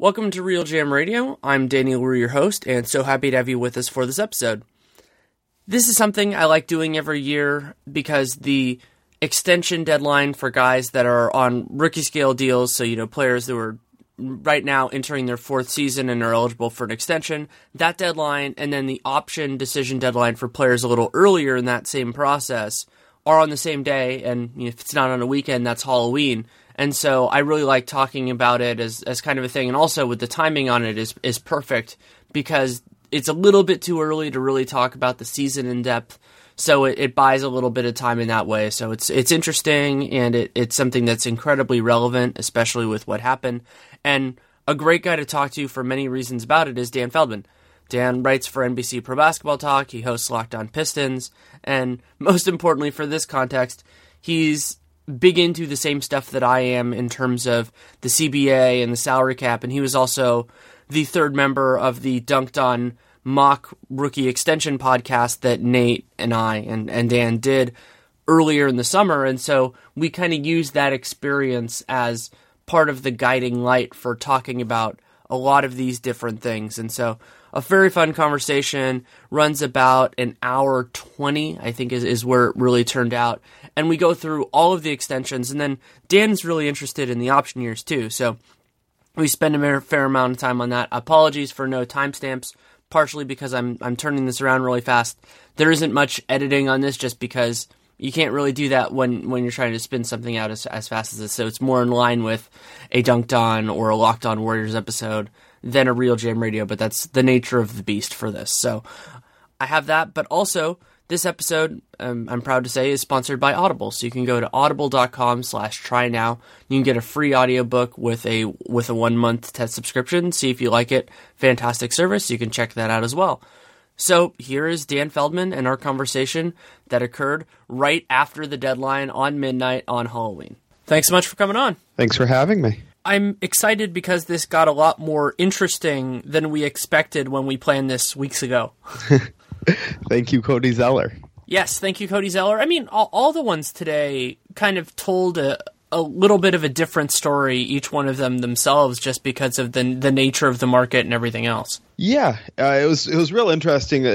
Welcome to RealGM Radio. I'm Danny Leroux, your host, and so happy to have you with us for this episode. This is something I like doing every year because the extension deadline for guys that are on rookie scale deals, so you know players that are right now entering their fourth season and are eligible for an extension, that deadline and then the option decision deadline for players a little earlier in that same process are on the same day and if it's not on a weekend, that's Halloween. And so I really like talking about it as, as kind of a thing. And also with the timing on it is, is perfect because it's a little bit too early to really talk about the season in depth. So it, it buys a little bit of time in that way. So it's it's interesting and it, it's something that's incredibly relevant, especially with what happened. And a great guy to talk to for many reasons about it is Dan Feldman. Dan writes for NBC Pro Basketball Talk. He hosts Locked On Pistons, and most importantly for this context, he's big into the same stuff that I am in terms of the CBA and the salary cap, and he was also the third member of the Dunked On mock rookie extension podcast that Nate and I and, and Dan did earlier in the summer. And so we kind of used that experience as part of the guiding light for talking about a lot of these different things. And so a very fun conversation runs about an hour 20, I think is, is where it really turned out and we go through all of the extensions. And then Dan's really interested in the option years too. So we spend a fair amount of time on that. Apologies for no timestamps, partially because I'm I'm turning this around really fast. There isn't much editing on this just because you can't really do that when, when you're trying to spin something out as, as fast as this. So it's more in line with a Dunked On or a Locked On Warriors episode than a RealGM Radio, but that's the nature of the beast for this. So I have that, but also this episode, um, I'm proud to say, is sponsored by Audible. So you can go to audible.com slash try now. You can get a free audiobook with a with a one month test subscription. See if you like it. Fantastic service. You can check that out as well. So here is Dan Feldman and our conversation that occurred right after the deadline on midnight on Halloween. Thanks so much for coming on. Thanks for having me. I'm excited because this got a lot more interesting than we expected when we planned this weeks ago. thank you, Cody Zeller. Yes, thank you, Cody Zeller. I mean, all, all the ones today kind of told a, a little bit of a different story, each one of them themselves, just because of the the nature of the market and everything else. Yeah, uh, it was it was real interesting.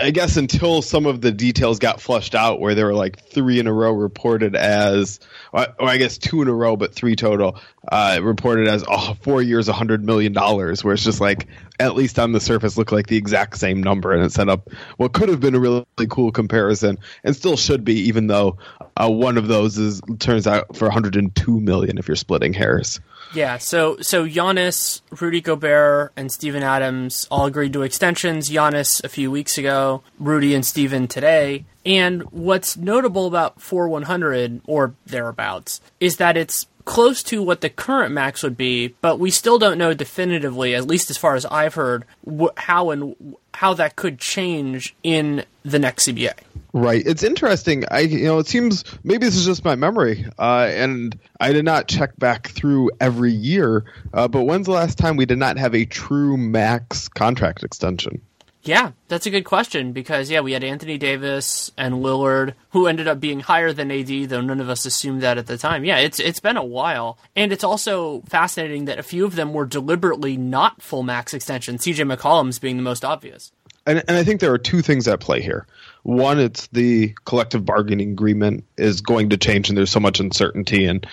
I guess until some of the details got flushed out, where there were like three in a row reported as, or I guess two in a row, but three total uh, reported as oh, four years, a hundred million dollars. Where it's just like, at least on the surface, looked like the exact same number, and it set up what could have been a really, cool comparison, and still should be, even though uh, one of those is turns out for 102 million if you're splitting hairs. Yeah, so so Giannis, Rudy Gobert, and Steven Adams all agreed to extensions. Giannis a few weeks ago, Rudy and Steven today. And what's notable about 4100 or thereabouts is that it's close to what the current max would be, but we still don't know definitively, at least as far as I've heard, wh- how and how that could change in the next CBA. Right. It's interesting. I you know it seems maybe this is just my memory, uh, and I did not check back through every year. Uh, but when's the last time we did not have a true max contract extension? Yeah, that's a good question because yeah, we had Anthony Davis and Lillard who ended up being higher than AD, though none of us assumed that at the time. Yeah, it's it's been a while, and it's also fascinating that a few of them were deliberately not full max extensions. CJ McCollum's being the most obvious. And, and I think there are two things at play here. One, it's the collective bargaining agreement is going to change, and there's so much uncertainty, and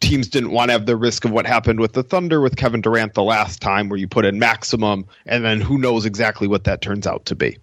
teams didn't want to have the risk of what happened with the Thunder with Kevin Durant the last time, where you put in maximum, and then who knows exactly what that turns out to be.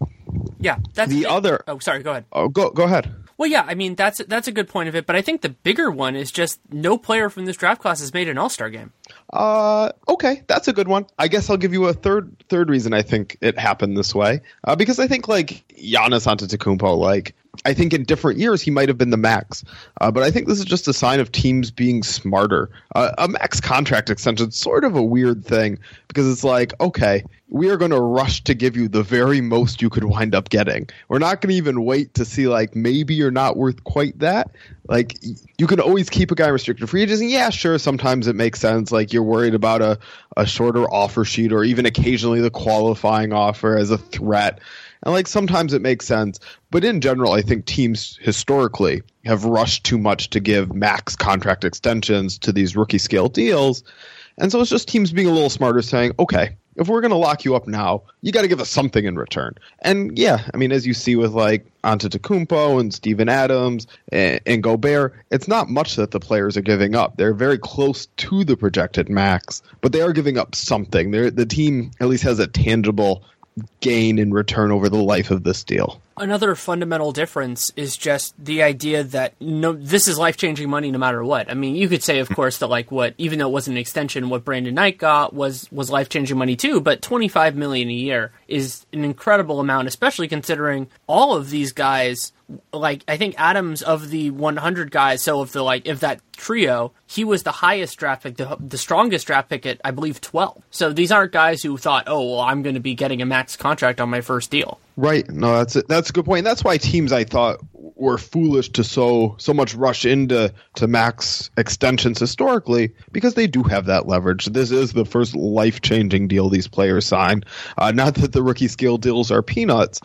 Yeah, that's the other. Oh, sorry. Go ahead. Oh, go go ahead. Well, yeah, I mean that's that's a good point of it, but I think the bigger one is just no player from this draft class has made an All Star game. Uh, okay, that's a good one. I guess I'll give you a third third reason I think it happened this way. Uh, because I think like Giannis Antetokounmpo, like I think in different years he might have been the max, uh, but I think this is just a sign of teams being smarter. Uh, a max contract extension sort of a weird thing because it's like, okay, we are going to rush to give you the very most you could wind up getting. We're not going to even wait to see like maybe you're not worth quite that. Like you can always keep a guy restricted free agency. Yeah, sure. Sometimes it makes sense. Like you're worried about a, a shorter offer sheet or even occasionally the qualifying offer as a threat. And like sometimes it makes sense, but in general, I think teams historically have rushed too much to give max contract extensions to these rookie scale deals. And so it's just teams being a little smarter saying, okay, if we're going to lock you up now, you got to give us something in return. And yeah, I mean, as you see with like Antetokounmpo and Steven Adams and, and, Gobert, it's not much that the players are giving up. They're very close to the projected max, but they are giving up something. They're, the team at least has a tangible gain in return over the life of this deal. Another fundamental difference is just the idea that no, this is life changing money no matter what. I mean, you could say, of course, that like what, even though it wasn't an extension, what Brandon Knight got was was life changing money too. But twenty five million a year is an incredible amount, especially considering all of these guys like I think Adams of the 100 guys, so of the like if that trio, he was the highest draft pick, the, the strongest draft pick at I believe 12. So these aren't guys who thought, oh well, I'm going to be getting a max contract on my first deal. Right. No, that's a, that's a good point. And that's why teams I thought were foolish to so so much rush into to max extensions historically because they do have that leverage. This is the first life changing deal these players sign. Uh, not that the rookie scale deals are peanuts,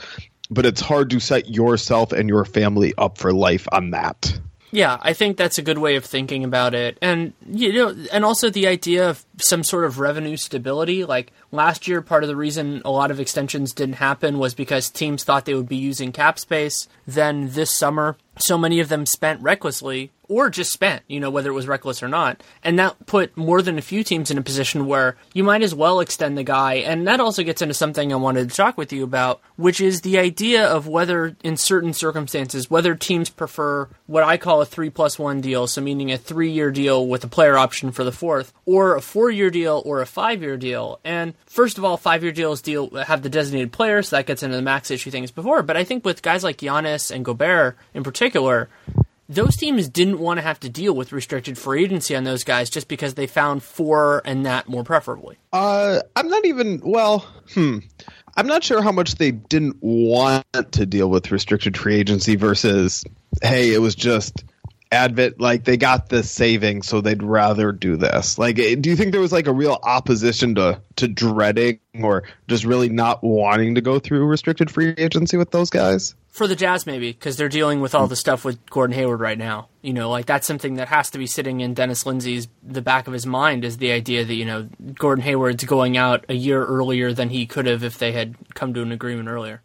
but it's hard to set yourself and your family up for life on that. Yeah, I think that's a good way of thinking about it. And you know, and also the idea of some sort of revenue stability. Like last year part of the reason a lot of extensions didn't happen was because teams thought they would be using cap space. Then this summer, so many of them spent recklessly or just spent, you know, whether it was reckless or not. And that put more than a few teams in a position where you might as well extend the guy. And that also gets into something I wanted to talk with you about, which is the idea of whether, in certain circumstances, whether teams prefer what I call a three plus one deal, so meaning a three year deal with a player option for the fourth, or a four year deal or a five year deal. And first of all, five year deals deal have the designated players, so that gets into the max issue things before. But I think with guys like Giannis and Gobert in particular, those teams didn't want to have to deal with restricted free agency on those guys just because they found four and that more preferably. Uh, I'm not even well. Hmm. I'm not sure how much they didn't want to deal with restricted free agency versus, hey, it was just advent like they got this saving so they'd rather do this. Like eh, do you think there was like a real opposition to to dreading or just really not wanting to go through restricted free agency with those guys? For the jazz maybe because they're dealing with all the stuff with gordon hayward right now. You know like that's something that has to be sitting in dennis lindsey's the back of his mind is the idea that you know gordon hayward's going out a year earlier than he could have if they had come to an agreement earlier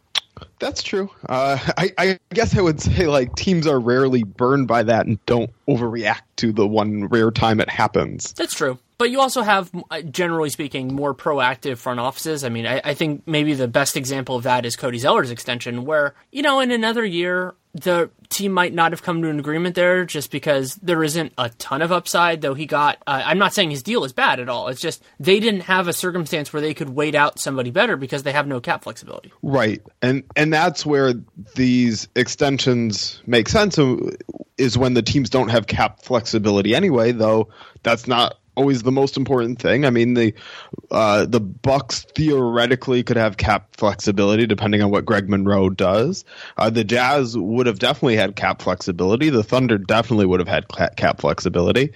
that's true. Uh, I, I, guess I would say like teams are rarely burned by that and don't overreact to the one rare time it happens. That's true. But you also have, uh, generally speaking, more proactive front offices. I mean, I, I think maybe the best example of that is Cody Zeller's extension, where, you know, in another year, the team might not have come to an agreement there just because there isn't a ton of upside, though he got. Uh, I'm not saying his deal is bad at all. It's just they didn't have a circumstance where they could wait out somebody better because they have no cap flexibility. Right. And and that's where these extensions make sense is when the teams don't have cap flexibility anyway, though that's not always the most important thing. I mean, the uh, the Bucks theoretically could have cap flexibility depending on what Greg Monroe does. Uh, the Jazz would have definitely had cap flexibility. The Thunder definitely would have had cap flexibility,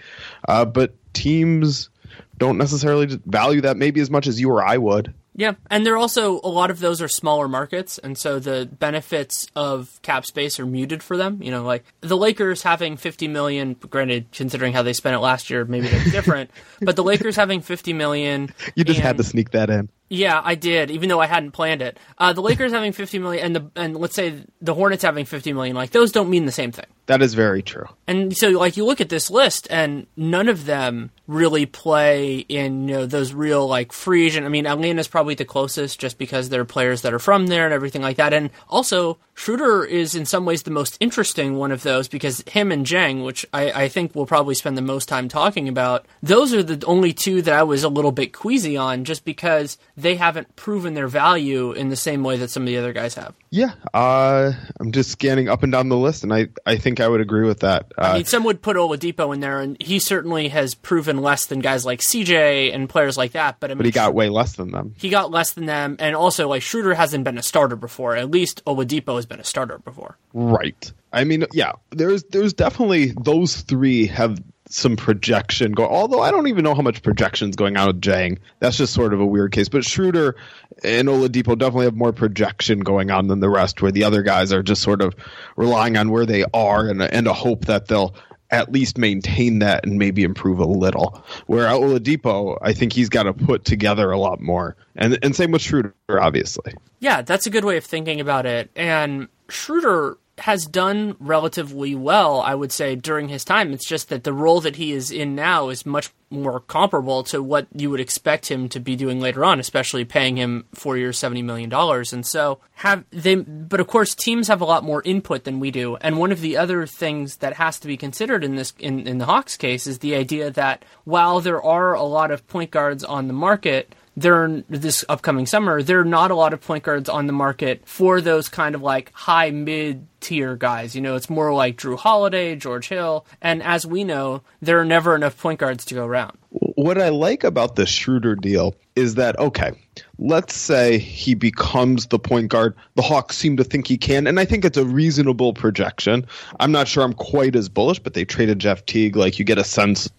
uh, but teams don't necessarily value that maybe as much as you or I would. Yeah, and there are also a lot of those are smaller markets, and so the benefits of cap space are muted for them. You know, like the Lakers having 50 million. Granted, considering how they spent it last year, maybe that's different. but the Lakers having 50 million. You just and, had to sneak that in. Yeah, I did, even though I hadn't planned it. Uh, the Lakers having 50 million, and the and let's say the Hornets having 50 million, like those don't mean the same thing. That is very true. And so, like, you look at this list, and none of them really play in you know those real like free agent. I mean, Atlanta's probably the closest, just because there are players that are from there and everything like that. And also, Schroeder is in some ways the most interesting one of those because him and Dieng, which I, I think we'll probably spend the most time talking about, those are the only two that I was a little bit queasy on, just because they haven't proven their value in the same way that some of the other guys have. Yeah, uh, I'm just scanning up and down the list, and I, I think I would agree with that. Uh, I mean, some would put Oladipo in there, and he certainly has proven less than guys like CJ and players like that. But I mean, but he got way less than them. He got less than them, and also like Schroeder hasn't been a starter before. At least Oladipo has been a starter before. Right. I mean, yeah, there's there's definitely those three have some projection going. Although I don't even know how much projection is going on with Dieng. That's just sort of a weird case. But Schroeder and Oladipo definitely have more projection going on than the rest, where the other guys are just sort of relying on where they are and and a hope that they'll at least maintain that and maybe improve a little. Where Oladipo, I think he's got to put together a lot more, and and same with Schroeder, obviously. Yeah, that's a good way of thinking about it. And Schroeder has done relatively well, I would say, during his time. It's just that the role that he is in now is much more comparable to what you would expect him to be doing later on, especially paying him four years, seventy million dollars. And so have they but of course teams have a lot more input than we do. And one of the other things that has to be considered in this in, in the Hawks case is the idea that while there are a lot of point guards on the market, there this upcoming summer, there are not a lot of point guards on the market for those kind of like high mid tier guys. You know, it's more like Jrue Holiday, George Hill, and as we know, there are never enough point guards to go around. What I like about the Schroeder deal is that okay, let's say he becomes the point guard the Hawks seem to think he can, and I think it's a reasonable projection. I'm not sure I'm quite as bullish, but they traded Jeff Teague, like you get a sense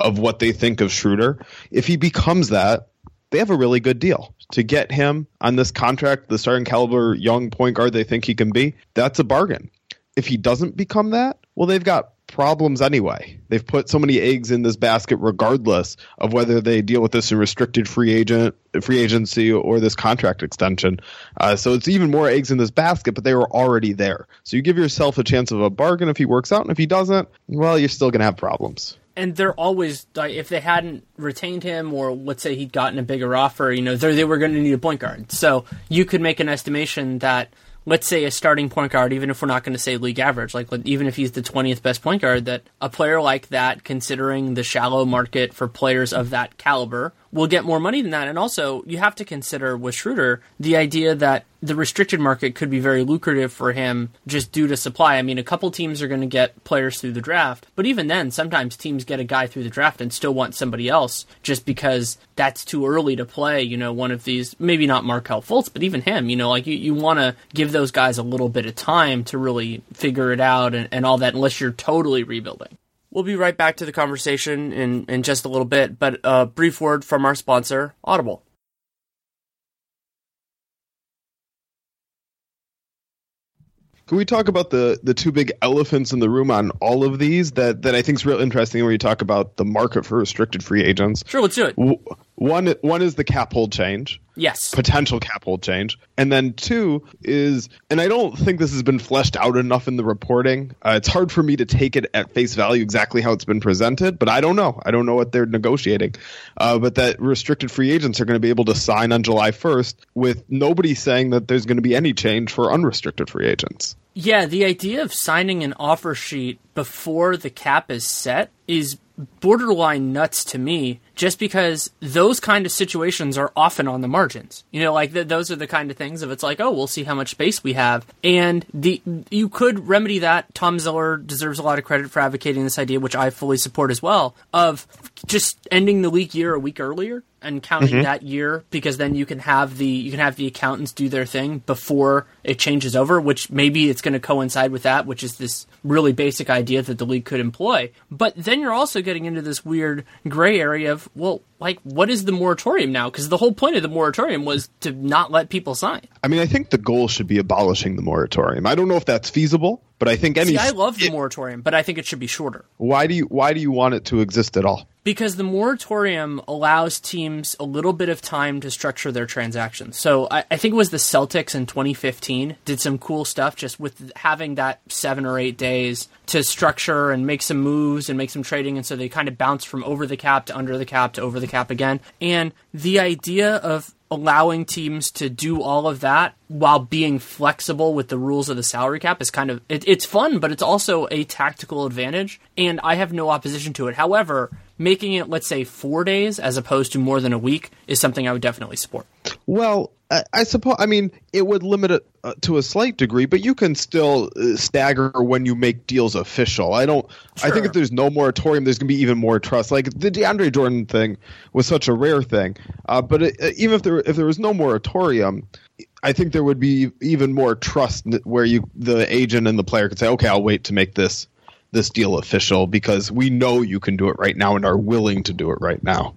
of what they think of Schroeder. If he becomes that, they have a really good deal to get him on this contract, the starting caliber young point guard they think he can be. That's a bargain. If he doesn't become that, well, they've got problems anyway. They've put so many eggs in this basket, regardless of whether they deal with this in restricted free agent, free agency, or this contract extension. Uh, so it's even more eggs in this basket, but they were already there. So you give yourself a chance of a bargain if he works out, and if he doesn't, well, you're still going to have problems and they're always like if they hadn't retained him or let's say he'd gotten a bigger offer you know they were going to need a point guard. So you could make an estimation that let's say a starting point guard even if we're not going to say league average like even if he's the 20th best point guard that a player like that considering the shallow market for players of that caliber will get more money than that and also you have to consider with Schroeder the idea that the restricted market could be very lucrative for him just due to supply. I mean, a couple teams are going to get players through the draft, but even then, sometimes teams get a guy through the draft and still want somebody else just because that's too early to play, you know, one of these, maybe not Markelle Fultz, but even him, you know, like you, you want to give those guys a little bit of time to really figure it out and, and all that unless you're totally rebuilding. We'll be right back to the conversation in, in just a little bit, but a brief word from our sponsor, Audible. Can we talk about the the two big elephants in the room on all of these that that I think is real interesting when you talk about the market for restricted free agents? Sure, let's do it. One one is the cap hold change. Yes. Potential cap hold change. And then two is, and I don't think this has been fleshed out enough in the reporting. Uh, it's hard for me to take it at face value exactly how it's been presented, but I don't know. I don't know what they're negotiating. Uh, but that restricted free agents are going to be able to sign on July 1st with nobody saying that there's going to be any change for unrestricted free agents. Yeah, the idea of signing an offer sheet before the cap is set is borderline nuts to me just because those kind of situations are often on the margins. You know, like th- those are the kind of things of it's like, oh, we'll see how much space we have. And the you could remedy that. Tom Zola deserves a lot of credit for advocating this idea, which I fully support as well, of just ending the league year a week earlier and counting mm-hmm. that year because then you can have the you can have the accountants do their thing before it changes over which maybe it's going to coincide with that which is this really basic idea that the league could employ. But then you're also getting into this weird gray area of well like what is the moratorium now? Because the whole point of the moratorium was to not let people sign. I mean i think the goal should be abolishing the moratorium. I don't know if that's feasible But I think any. See, I love the it- moratorium, but I think it should be shorter. Why do you Why do you want it to exist at all? Because the moratorium allows teams a little bit of time to structure their transactions. So I, I think it was the Celtics in 2015 did some cool stuff just with having that seven or eight days to structure and make some moves and make some trading. And so they kind of bounced from over the cap to under the cap to over the cap again. And the idea of allowing teams to do all of that while being flexible with the rules of the salary cap is kind of it, it's fun but it's also a tactical advantage and i have no opposition to it. However making it let's say four days as opposed to more than a week is something i would definitely support. Well, I, I suppose. I mean, it would limit it uh, to a slight degree, but you can still uh, stagger when you make deals official. I don't. I think if there's no moratorium, there's going to be even more trust. Like the DeAndre Jordan thing was such a rare thing, uh, but it, uh, even if there if there was no moratorium. I think there would be even more trust where you the agent and the player could say, "Okay, I'll wait to make this this deal official because we know you can do it right now and are willing to do it right now."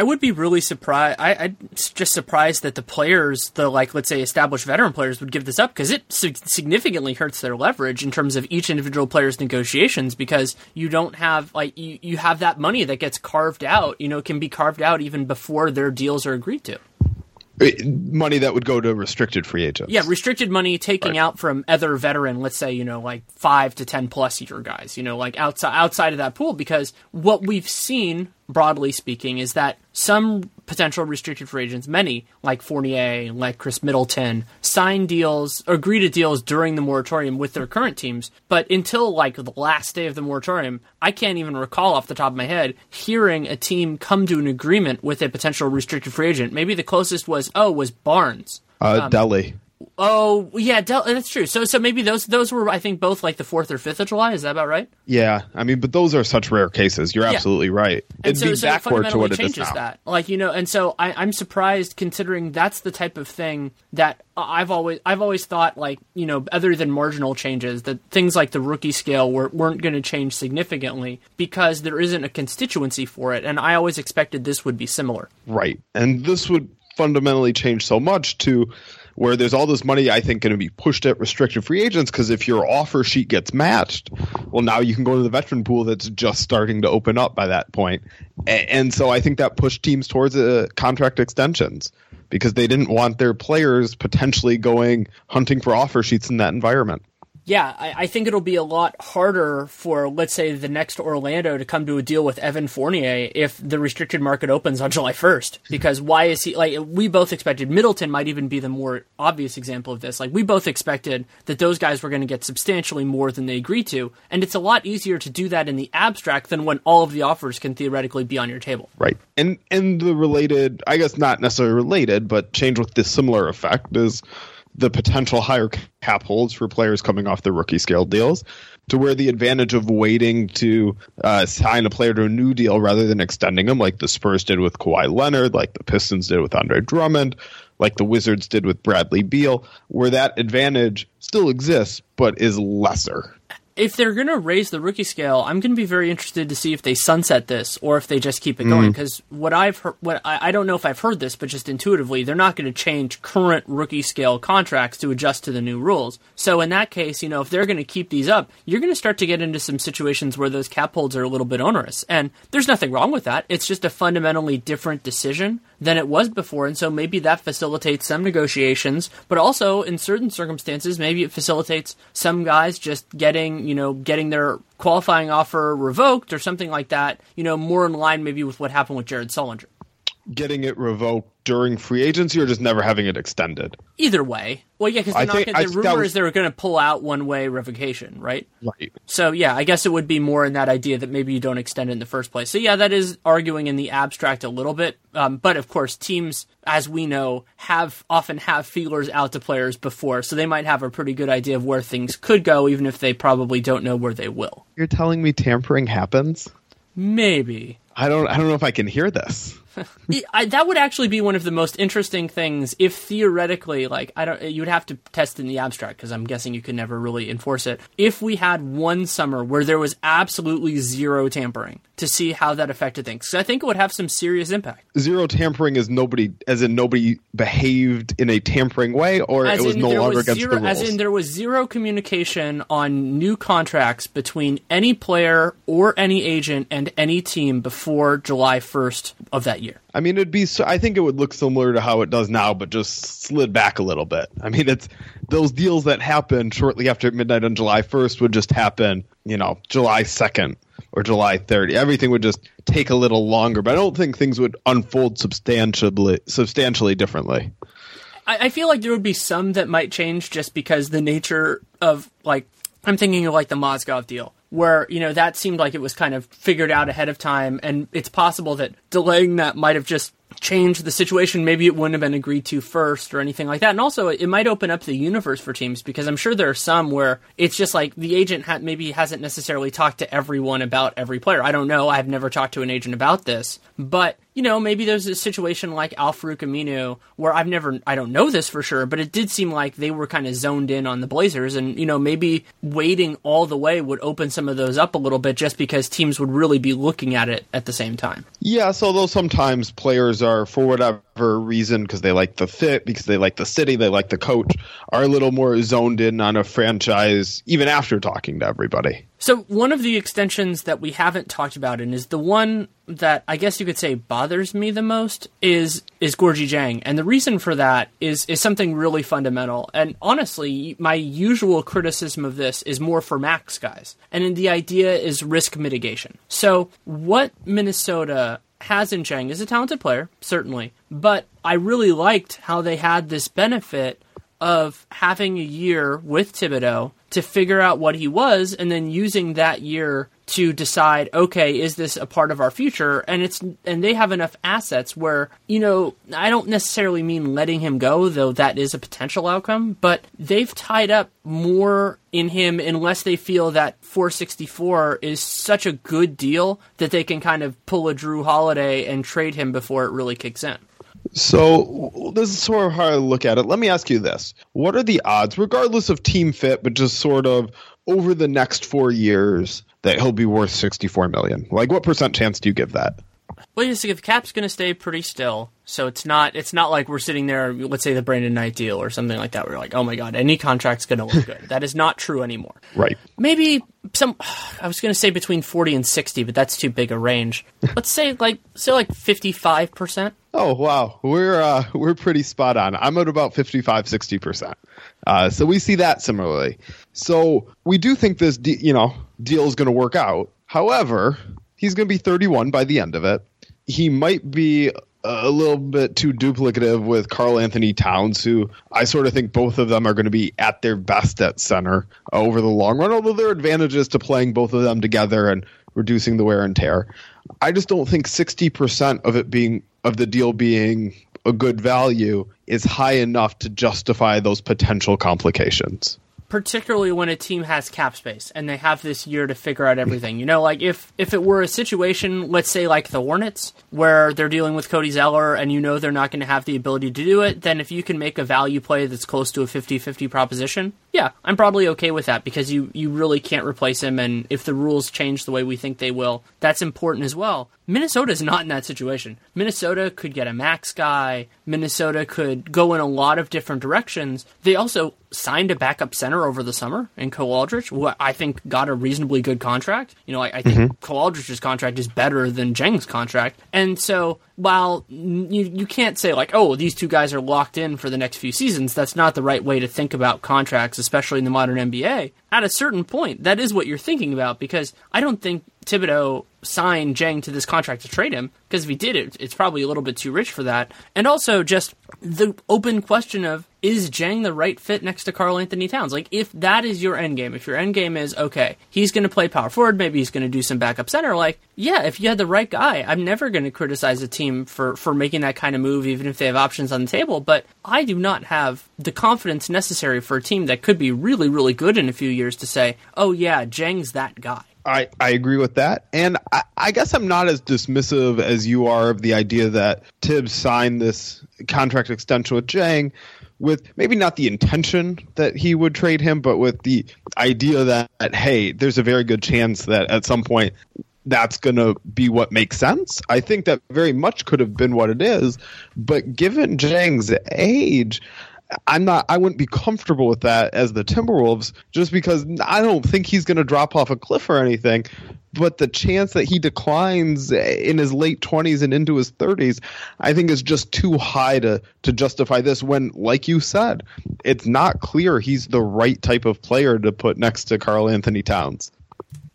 I would be really surprised. I, I'm just surprised that the players, the like, let's say, established veteran players, would give this up because it sig- significantly hurts their leverage in terms of each individual player's negotiations. Because you don't have like you, you have that money that gets carved out. You know, can be carved out even before their deals are agreed to. Uh, Money that would go to restricted free agents. Yeah, restricted money taking out from other veteran, let's say, you know, like five to ten plus year guys, you know, like outside outside of that pool, because what we've seen, broadly speaking, is that some potential restricted free agents, many like Fournier, like Khris Middleton, sign deals, or agree to deals during the moratorium with their current teams. But until like the last day of the moratorium, I can't even recall off the top of my head hearing a team come to an agreement with a potential restricted free agent. Maybe the closest was oh was Barnes. Uh, Delhi. Oh yeah, Del- that's true. So so maybe those those were I think both like the fourth or fifth of July. Is that about right? Yeah, I mean, but those are such rare cases. You're absolutely right. And It'd so, be so backward to fundamentally what it is changes now. that. Like you know, and so I, I'm surprised considering that's the type of thing that I've always I've always thought like you know other than marginal changes that things like the rookie scale were, weren't going to change significantly because there isn't a constituency for it, and I always expected this would be similar. Right. And this would fundamentally change so much to where there's all this money, I think, going to be pushed at restricted free agents because if your offer sheet gets matched, well, now you can go to the veteran pool that's just starting to open up by that point. And so I think that pushed teams towards uh, contract extensions because they didn't want their players potentially going hunting for offer sheets in that environment. Yeah, I, I think it'll be a lot harder for, let's say, the next Orlando to come to a deal with Evan Fournier if the restricted market opens on July 1st. Because why is he, like, we both expected, Middleton might even be the more obvious example of this. Like, we both expected that those guys were going to get substantially more than they agreed to. And it's a lot easier to do that in the abstract than when all of the offers can theoretically be on your table. Right. And and the related, I guess not necessarily related, but change with this similar effect is the potential higher cap holds for players coming off the rookie scale deals to where the advantage of waiting to uh, sign a player to a new deal rather than extending them like the Spurs did with Kawhi Leonard, like the Pistons did with Andre Drummond, like the Wizards did with Bradley Beal, where that advantage still exists but is lesser. If they're going to raise the rookie scale, I'm going to be very interested to see if they sunset this or if they just keep it going. Mm. Because what I've heard, what I, I don't know if I've heard this, but just intuitively, they're not going to change current rookie scale contracts to adjust to the new rules. So in that case, you know, if they're going to keep these up, you're going to start to get into some situations where those cap holds are a little bit onerous. And there's nothing wrong with that. It's just a fundamentally different decision than it was before. And so maybe that facilitates some negotiations, but also in certain circumstances, maybe it facilitates some guys just getting, you know, getting their qualifying offer revoked or something like that, you know, more in line maybe with what happened with Jared Sullinger. Getting it revoked during free agency or just never having it extended. Either way. Well, yeah, because I they're not I the think rumor was- is they were going to pull out one way revocation, right? Right. So yeah, I guess it would be more in that idea that maybe you don't extend it in the first place. So yeah, that is arguing in the abstract a little bit. Um, but of course, teams, as we know, have often have feelers out to players before, so they might have a pretty good idea of where things could go, even if they probably don't know where they will. You're telling me tampering happens? Maybe. I don't I don't know if I can hear this. I, that would actually be one of the most interesting things if theoretically, like, I don't, you would have to test in the abstract because I'm guessing you could never really enforce it. If we had one summer where there was absolutely zero tampering to see how that affected things, because I think it would have some serious impact. Zero tampering is nobody, as in nobody behaved in a tampering way, or as it was no longer was against zero, the rules. As in, there was zero communication on new contracts between any player or any agent and any team before July 1st of that year. I mean, it'd be. So, I think it would look similar to how it does now, but just slid back a little bit. I mean, it's those deals that happened shortly after midnight on July 1st would just happen, you know, July 2nd or July 30. Everything would just take a little longer, but I don't think things would unfold substantially substantially differently. I, I feel like there would be some that might change just because the nature of like I'm thinking of like the Mozgov deal where you know that seemed like it was kind of figured out ahead of time. And it's possible that delaying that might have just changed the situation. Maybe it wouldn't have been agreed to first or anything like that. And also it might open up the universe for teams because i'm sure there are some where it's just like the agent ha- maybe hasn't necessarily talked to everyone about every player. I don't know. I've never talked to an agent about this. But you know, maybe there's a situation like Al Farouq Aminu where I've never, I don't know this for sure, but it did seem like they were kind of zoned in on the Blazers. And, you know, maybe waiting all the way would open some of those up a little bit just because teams would really be looking at it at the same time. Yes, although sometimes players are, for whatever reason, because they like the fit, because they like the city, they like the coach, are a little more zoned in on a franchise even after talking to everybody. So one of the extensions that we haven't talked about and is the one that I guess you could say bothers me the most is is Gorgui Dieng. And the reason for that is is something really fundamental. And honestly, my usual criticism of this is more for max guys. And the idea is risk mitigation. So what Minnesota has in Dieng is a talented player, certainly, but I really liked how they had this benefit of having a year with Thibodeau to figure out what he was and then using that year to decide okay is this a part of our future? And it's and they have enough assets where you know I don't necessarily mean letting him go though that is a potential outcome but they've tied up more in him unless they feel that 464 is such a good deal that they can kind of pull a Jrue Holiday and trade him before it really kicks in. So this is sort of how I look at it. Let me ask you this: What are the odds, regardless of team fit, but just sort of over the next four years, that he'll be worth sixty-four million? Like, what percent chance do you give that? Well, you see, if Cap's going to stay pretty still, so it's not it's not like we're sitting there, let's say the Brandon Knight deal or something like that. We're like, oh my god, any contract's going to look good. that is not true anymore. Right. Maybe some. I was going to say between forty and sixty, but that's too big a range. let's say like say like fifty-five percent. Oh wow, we're uh, we're pretty spot on. I'm at about 55, 60 percent. Uh, so we see that similarly. So we do think this, de- you know, deal is going to work out. However, he's going to be 31 by the end of it. He might be a little bit too duplicative with Karl-Anthony Towns, who I sort of think both of them are going to be at their best at center over the long run. Although there are advantages to playing both of them together and reducing the wear and tear. I just don't think 60% of it being of the deal being a good value is high enough to justify those potential complications particularly when a team has cap space and they have this year to figure out everything. You know, like if if it were a situation, let's say like the Hornets, where they're dealing with Cody Zeller and you know they're not going to have the ability to do it, then if you can make a value play that's close to a 50-50 proposition, yeah, I'm probably okay with that because you you really can't replace him and if the rules change the way we think they will, that's important as well. Minnesota's not in that situation. Minnesota could get a max guy. Minnesota could go in a lot of different directions. They also signed a backup center over the summer in Cole Aldrich, who I think got a reasonably good contract. You know, I, I think mm-hmm. Cole Aldrich's contract is better than Dieng's contract. And so while you, you can't say like, oh, these two guys are locked in for the next few seasons, that's not the right way to think about contracts, especially in the modern NBA. At a certain point, that is what you're thinking about because I don't think Thibodeau signed Dieng to this contract to trade him because if he did it, it's probably a little bit too rich for that. And also just the open question of is Dieng the right fit next to Karl-Anthony Towns? Like, if that is your end game, if your end game is okay, he's going to play power forward, maybe he's going to do some backup center. Like, yeah, if you had the right guy, I'm never going to criticize a team for for making that kind of move, even if they have options on the table. But I do not have the confidence necessary for a team that could be really, really good in a few years to say, oh yeah, Dieng's that guy. I, I agree with that. And I, I guess I'm not as dismissive as you are of the idea that Tibbs signed this contract extension with Dieng with maybe not the intention that he would trade him, but with the idea that, that hey, there's a very good chance that at some point that's going to be what makes sense. I think that very much could have been what it is, but given Dieng's age, I'm not. I wouldn't be comfortable with that as the Timberwolves, just because I don't think he's going to drop off a cliff or anything. But the chance that he declines in his late 20s and into his 30s, I think is just too high to to justify this. When, like you said, it's not clear he's the right type of player to put next to Karl-Anthony Towns.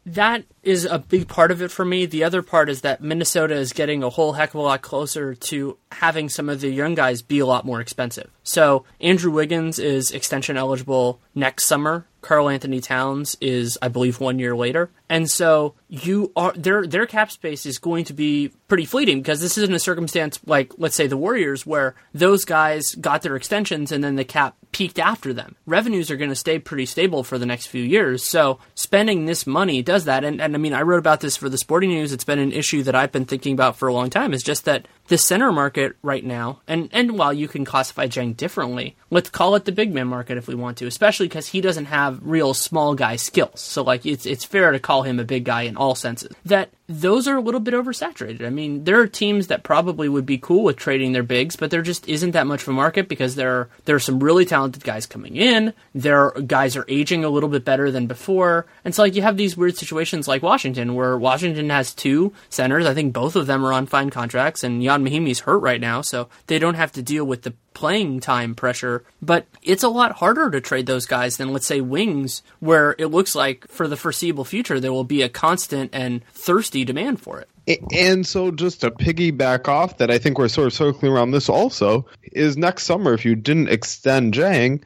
That is a big part of it for me. The other part is that Minnesota is getting a whole heck of a lot closer to having some of the young guys be a lot more expensive. So Andrew Wiggins is extension eligible next summer. Karl-Anthony Towns is, I believe, one year later. And so you are their their cap space is going to be pretty fleeting because this isn't a circumstance like let's say the Warriors where those guys got their extensions and then the cap peaked after them. Revenues are going to stay pretty stable for the next few years. So spending this money does that. And, and I mean, I wrote about this for the Sporting News. It's been an issue that I've been thinking about for a long time. Is just that the center market right now, and and while you can classify Dieng differently, let's call it the big man market if we want to, especially because he doesn't have real small guy skills. So like it's it's fair to call him a big guy in all senses. That those are a little bit oversaturated. I mean, there are teams that probably would be cool with trading their bigs, but there just isn't that much of a market because there are there are some really talented guys coming in. There are, guys are aging a little bit better than before, and so like you have these weird situations like Washington, where Washington has two centers. I think both of them are on fine contracts, and Ian Mahinmi's hurt right now, so they don't have to deal with the playing time pressure, but it's a lot harder to trade those guys than, let's say, wings, where it looks like for the foreseeable future there will be a constant and thirsty demand for it. And so, just to piggyback off that, I think we're sort of circling around this also is next summer, if you didn't extend Dieng,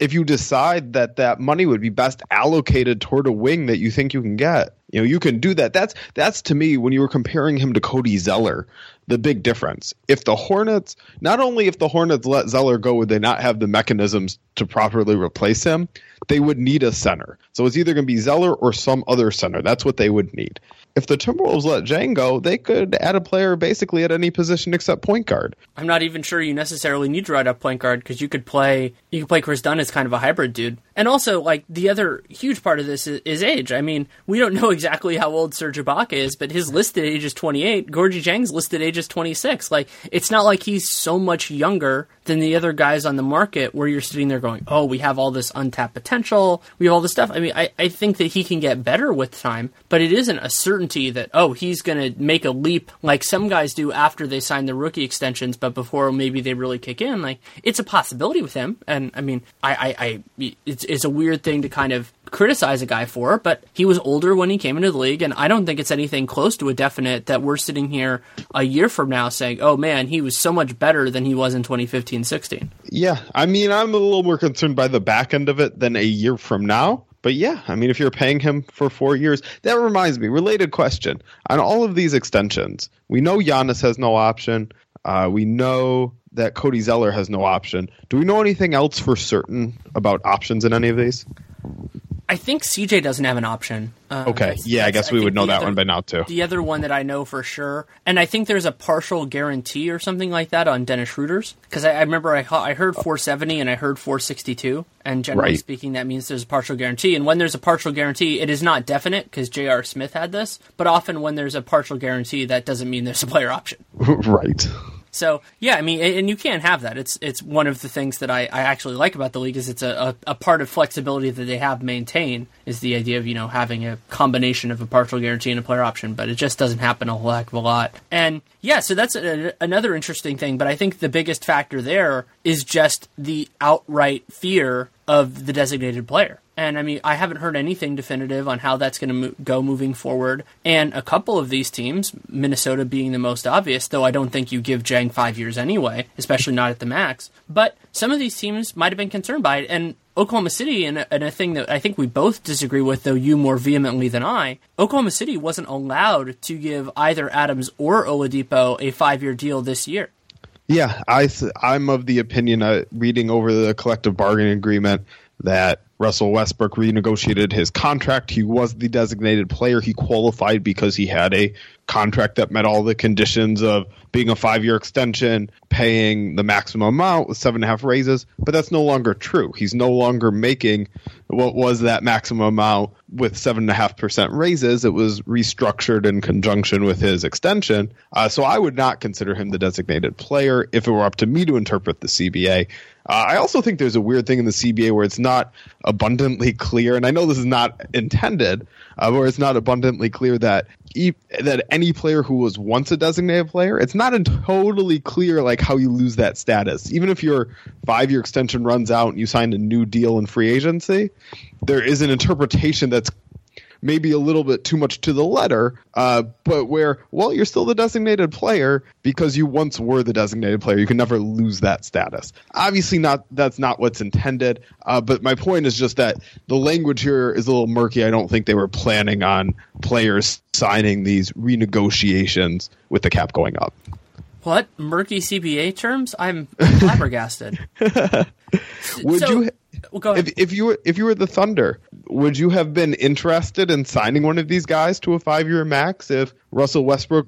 if you decide that that money would be best allocated toward a wing that you think you can get, you know, you can do that. That's that's to me when you were comparing him to Cody Zeller, the big difference. If the Hornets, not only if the Hornets let Zeller go, would they not have the mechanisms to properly replace him? They would need a center. So it's either going to be Zeller or some other center. That's what they would need if the Timberwolves let Dieng go, they could add a player basically at any position except point guard. I'm not even sure you necessarily need to ride up point guard because you could play you could play Kris Dunn as kind of a hybrid dude. And also, like the other huge part of this is, is age. I mean, we don't know exactly how old Serge Ibaka is, but his listed age is 28. Gorgui Dieng's listed age is 26. Like it's not like he's so much younger than the other guys on the market where you're sitting there going, "Oh, we have all this untapped potential. We have all this stuff." I mean, I, I think that he can get better with time, but it isn't a certainty that oh he's going to make a leap like some guys do after they sign the rookie extensions, but before maybe they really kick in. Like it's a possibility with him, and I mean I, I, I it's it's a weird thing to kind of criticize a guy for, but he was older when he came into the league, and I don't think it's anything close to a definite that we're sitting here a year from now saying, oh man, he was so much better than he was in 2015 16. Yeah, I mean, I'm a little more concerned by the back end of it than a year from now. But yeah, I mean, if you're paying him for four years, that reminds me. Related question on all of these extensions, we know Giannis has no option. Uh, we know that Cody Zeller has no option. Do we know anything else for certain about options in any of these? I think CJ doesn't have an option. Uh, okay, yeah, I guess we I would know that other, one by now too. The other one that I know for sure, and I think there's a partial guarantee or something like that on Dennis Schroeder's because I, I, remember I, I heard 470 and I heard 462, and generally right. speaking, that means there's a partial guarantee. And when there's a partial guarantee, it is not definite because J.R. Smith had this, but often when there's a partial guarantee, that doesn't mean there's a player option. right. So yeah, I mean, and you can't have that. It's it's one of the things that I, I actually like about the league is it's a, a, a, part of flexibility that they have maintained is the idea of you know having a combination of a partial guarantee and a player option, but it just doesn't happen a whole heck of a lot. And yeah, so that's a, another interesting thing. But I think the biggest factor there is just the outright fear of the designated player. And I mean, I haven't heard anything definitive on how that's going to mo- go moving forward. And a couple of these teams, Minnesota being the most obvious, though I don't think you give Dieng five years anyway, especially not at the max. But some of these teams might have been concerned by it. And Oklahoma City, and a, and a thing that I think we both disagree with, though you more vehemently than I, Oklahoma City wasn't allowed to give either Adams or Oladipo a five year deal this year. Yeah, I, I'm of the opinion, uh, reading over the collective bargaining agreement, that Russell Westbrook renegotiated his contract. He was the designated player. He qualified because he had a contract that met all the conditions of being a five year extension, paying the maximum amount with seven and a half raises. But that's no longer true. He's no longer making what was that maximum amount with seven and a half percent raises. It was restructured in conjunction with his extension. Uh, so I would not consider him the designated player if it were up to me to interpret the CBA. Uh, I also think there's a weird thing in the CBA where it's not abundantly clear, and I know this is not intended, uh, where it's not abundantly clear that e- that any player who was once a designated player, it's not totally clear like how you lose that status. Even if your five year extension runs out and you sign a new deal in free agency, there is an interpretation that's maybe a little bit too much to the letter, uh, but where, well, you're still the designated player because you once were the designated player. You can never lose that status. Obviously, not that's not what's intended, uh, but my point is just that the language here is a little murky. I don't think they were planning on players signing these renegotiations with the cap going up. What murky CBA terms? I'm flabbergasted. Would So- you? Well, go ahead. If, if you were if you were the Thunder, would you have been interested in signing one of these guys to a five year max if Russell Westbrook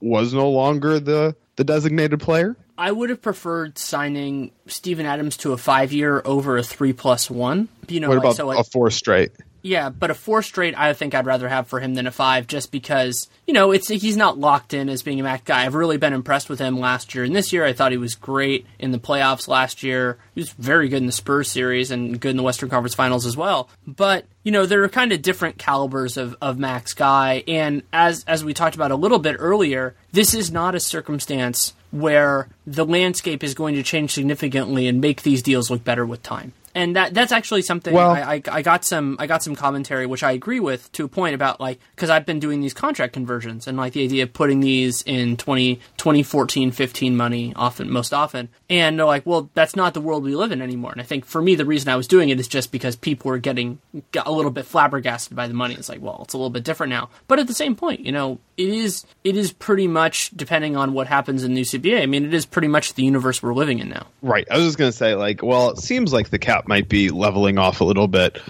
was no longer the the designated player? I would have preferred signing Steven Adams to a five year over a three plus one. You know, What like, about so like, a four straight? Yeah, but a four straight, I think I'd rather have for him than a five, just because you know it's he's not locked in as being a Mac guy. I've really been impressed with him last year and this year. I thought he was great in the playoffs last year. He was very good in the Spurs series and good in the Western Conference Finals as well. But you know there are kind of different calibers of of Max guy, and as as we talked about a little bit earlier, this is not a circumstance where the landscape is going to change significantly and make these deals look better with time and that that's actually something Well- I, I I got some I got some commentary which I agree with to a point about like because I've been doing these contract conversions and like the idea of putting these in 20, 2014 15 money often most often. And they're like well that's not the world we live in anymore. And I think for me the reason I was doing it is just because people were getting got a little bit flabbergasted by the money. It's like well it's a little bit different now. But at the same point you know it is it is pretty much depending on what happens in new CBA I mean it is pretty much the universe we're living in now. Right. I was just going to say, like, well, it seems like the cap might be leveling off a little bit.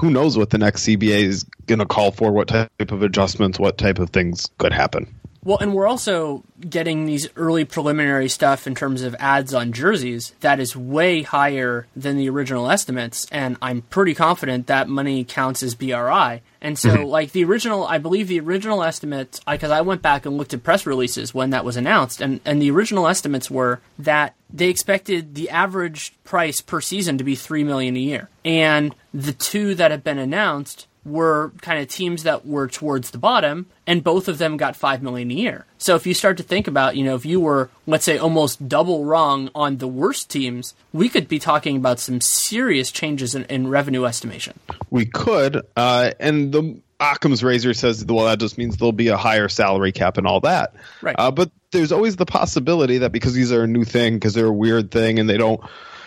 Who knows what the next CBA is going to call for? What type of adjustments? What type of things could happen? Well, and we're also getting these early preliminary stuff in terms of ads on jerseys that is way higher than the original estimates, and I'm pretty confident that money counts as BRI. And so, mm-hmm. like the original, I believe the original estimates, because I went back and looked at press releases when that was announced, and, and the original estimates were that they expected the average price per season to be three million a year, and the two that have been announced were kind of teams that were towards the bottom, and both of them got five million a year. So if you start to think about, you know, if you were, let's say, almost double wrong on the worst teams, we could be talking about some serious changes in, in revenue estimation. We could. Uh, and the Occam's razor says, well, that just means there'll be a higher salary cap and all that. Right. Uh, but there's always the possibility that because these are a new thing, because they're a weird thing, and they don't,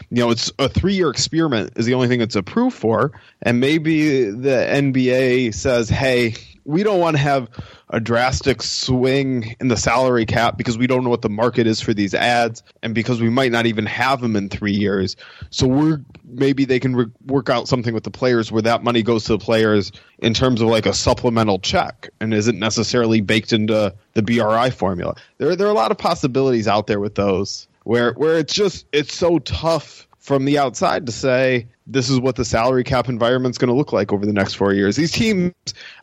you know, it's a three year experiment is the only thing it's approved for. And maybe the NBA says, hey, we don't want to have a drastic swing in the salary cap because we don't know what the market is for these ads and because we might not even have them in three years. So we're maybe they can re- work out something with the players where that money goes to the players in terms of like a supplemental check and isn't necessarily baked into the BRI formula. There there are a lot of possibilities out there with those where where it's just it's so tough from the outside to say this is what the salary cap environment's going to look like over the next four years. These teams,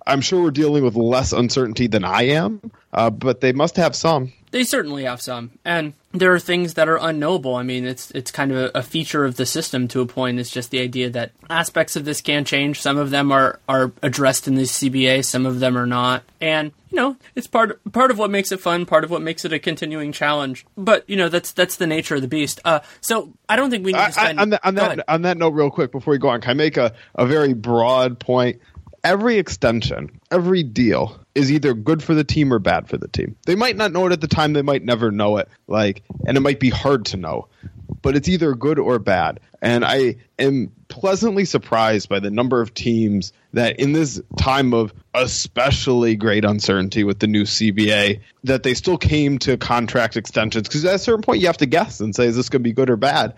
I'm sure, we're dealing with less uncertainty than I am, uh, but they must have some. They certainly have some, and there are things that are unknowable. I mean, it's it's kind of a, feature of the system to a point. It's just the idea that aspects of this can change. Some of them are are addressed in the CBA, some of them are not, and you know, it's part part of what makes it fun, part of what makes it a continuing challenge. But you know, that's that's the nature of the beast. Uh, so I don't think we need to spend. I, on, that, on, that, ahead. on that note, real quick, before we go on, can I make a, a very broad point? Every extension, every deal is either good for the team or bad for the team. They might not know it at the time, they might never know it, like, and it might be hard to know, but it's either good or bad. And I am pleasantly surprised by the number of teams that in this time of especially great uncertainty with the new CBA that they still came to contract extensions. Because at a certain point you have to guess and say is this going to be good or bad?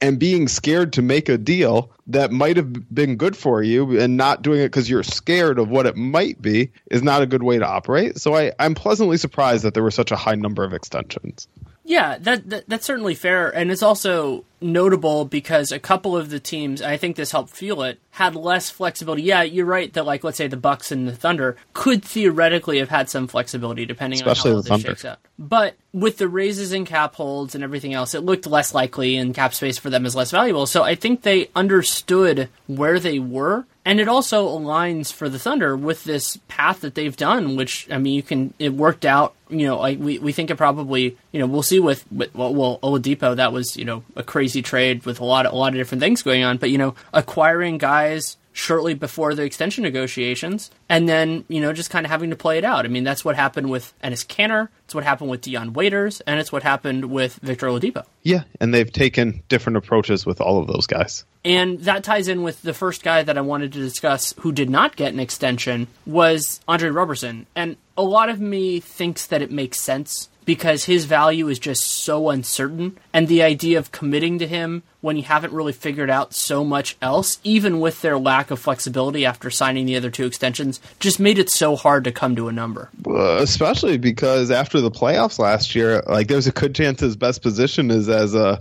And being scared to make a deal that might have been good for you and not doing it because you're scared of what it might be is not a good way to operate. So I, i'm pleasantly surprised that there were such a high number of extensions yeah, that, that, that's certainly fair, and it's also notable because a couple of the teams, I think this helped fuel it, had less flexibility. Yeah, you're right that like let's say the Bucks and the Thunder could theoretically have had some flexibility depending Especially on how the well this Thunder. shakes out. But with the raises in cap holds and everything else, it looked less likely, and cap space for them is less valuable. So I think they understood where they were and it also aligns for the Thunder with this path that they've done, which I mean, you can it worked out. You know, like we, we think it probably you know we'll see with, with well, well Oladipo that was you know a crazy trade with a lot of, a lot of different things going on, but you know acquiring guys shortly before the extension negotiations, and then you know just kind of having to play it out. I mean, that's what happened with Enes Kanter. It's what happened with Dion Waiters, and it's what happened with Victor Oladipo. yeah and they've taken different approaches with all of those guys And that ties in with the first guy that I wanted to discuss who did not get an extension was Andre Roberson. And a lot of me thinks that it makes sense because his value is just so uncertain. And the idea of committing to him when you haven't really figured out so much else, even with their lack of flexibility after signing the other two extensions, just made it so hard to come to a number. Uh, especially because after the playoffs last year, like there's a good chance his best position is as a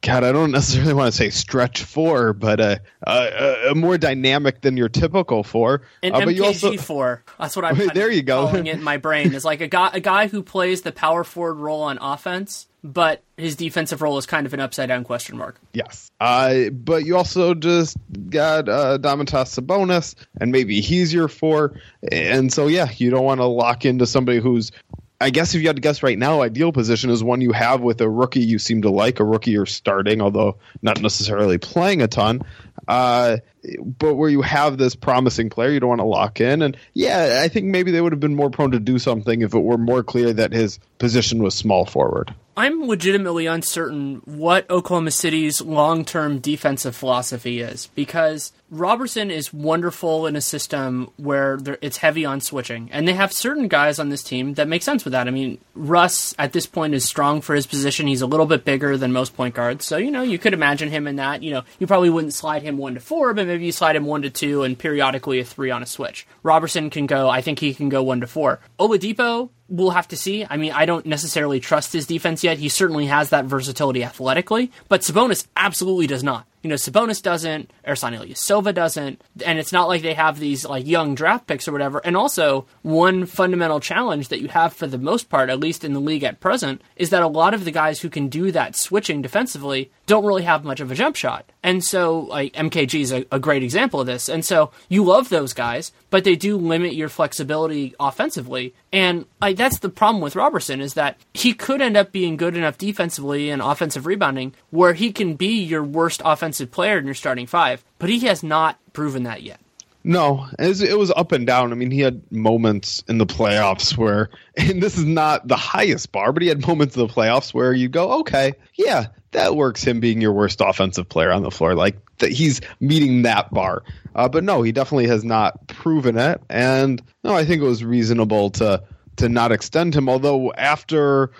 God. I don't necessarily want to say stretch four, but a, a, a more dynamic than your typical four. An Uh, but you also MKG four. That's what I'm Wait, there you go. calling it in my brain. Is like a guy a guy who plays the power forward role on offense, but his defensive role is kind of an upside down question mark. Yes. Uh, but you also just got uh, Domantas Sabonis, and maybe he's your four. And so, yeah, you don't want to lock into somebody who's, I guess if you had to guess right now, ideal position is one you have with a rookie you seem to like, a rookie you're starting, although not necessarily playing a ton. Uh, but where you have this promising player, you don't want to lock in. And yeah, I think maybe they would have been more prone to do something if it were more clear that his position was small forward. I'm legitimately uncertain what Oklahoma City's long term defensive philosophy is because Roberson is wonderful in a system where it's heavy on switching. And they have certain guys on this team that make sense with that. I mean, Russ at this point is strong for his position. He's a little bit bigger than most point guards. So, you know, you could imagine him in that. You know, you probably wouldn't slide him one to four, but maybe you slide him one to two and periodically a three on a switch. Roberson can go, I think he can go one to four. Oladipo, we'll have to see. I mean, I don't necessarily trust his defense yet. He certainly has that versatility athletically, but Sabonis absolutely does not. You know, Sabonis doesn't, Ersan Ilyasova doesn't, and it's not like they have these like young draft picks or whatever. And also, one fundamental challenge that you have for the most part, at least in the league at present, is that a lot of the guys who can do that switching defensively don't really have much of a jump shot. And so, like MKG is a, a great example of this. And so, you love those guys, but they do limit your flexibility offensively. And like that's the problem with Roberson is that he could end up being good enough defensively and offensive rebounding where he can be your worst offensive player in your starting five, but he has not proven that yet. No, it was up and down. I mean, he had moments in the playoffs where, and this is not the highest bar, but he had moments in the playoffs where you go, okay, yeah, that works. Him being your worst offensive player on the floor, like he's meeting that bar. Uh, but no, he definitely has not proven it. And no, I think it was reasonable to to not extend him. Although after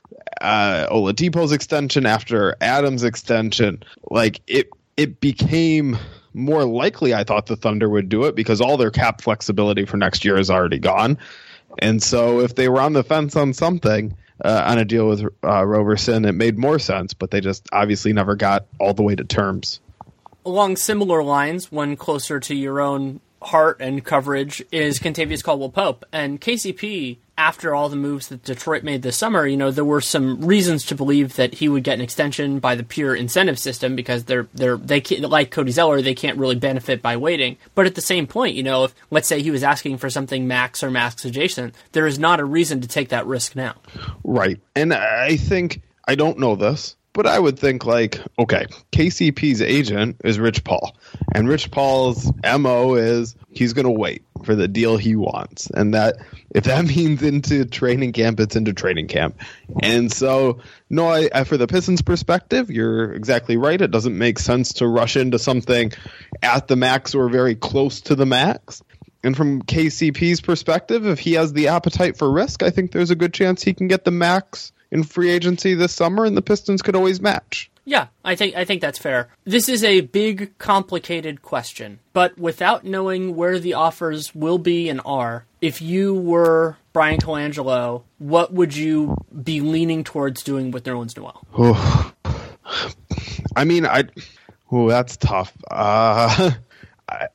uh, Oladipo's extension, after Adams' extension, like it it became more likely I thought the Thunder would do it because all their cap flexibility for next year is already gone. And so if they were on the fence on something, uh, on a deal with uh, Roberson, it made more sense, but they just obviously never got all the way to terms. Along similar lines, one closer to your own heart and coverage is Kentavious Caldwell Pope. And KCP, after all the moves that Detroit made this summer, you know, there were some reasons to believe that he would get an extension by the pure incentive system because they're they're they can't, like Cody Zeller, they can't really benefit by waiting. But at the same point, you know, if let's say he was asking for something max or max adjacent, there is not a reason to take that risk now. Right. And I think, I don't know this, but I would think like, okay, KCP's agent is Rich Paul, and Rich Paul's mo is he's going to wait for the deal he wants, and that if that means into training camp, it's into training camp. And so, no, I, I, for the Pistons' perspective, you're exactly right. It doesn't make sense to rush into something at the max or very close to the max. And from KCP's perspective, if he has the appetite for risk, I think there's a good chance he can get the max in free agency this summer, and the Pistons could always match. Yeah, I think I think that's fair. This is a big, complicated question, but without knowing where the offers will be and are, if you were Bryan Colangelo, what would you be leaning towards doing with Nerlens Noel? I mean, I. Oh, that's tough. Uh, I,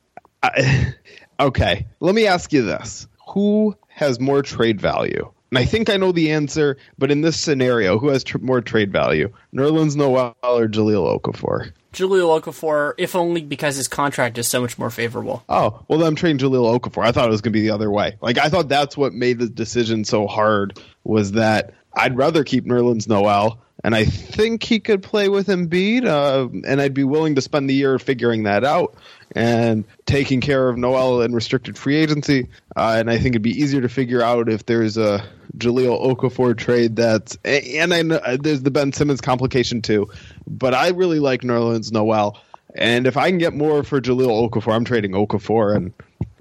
I, okay, let me ask you this: Who has more trade value? And I think I know the answer, but in this scenario, who has tr- more trade value, Nerlens Noel or Jahlil Okafor? Jahlil Okafor, if only because his contract is so much more favorable. Oh, well, then I'm trading Jahlil Okafor. I thought it was going to be the other way. Like, I thought that's what made the decision so hard was that I'd rather keep Nerlens Noel, and I think he could play with Embiid, uh, and I'd be willing to spend the year figuring that out and taking care of Noel in restricted free agency. Uh, and I think it'd be easier to figure out if there's a Jahlil Okafor trade that's, and I know uh, there's the Ben Simmons complication too, but I really like Nerlens Noel. And if I can get more for Jahlil Okafor, I'm trading Okafor and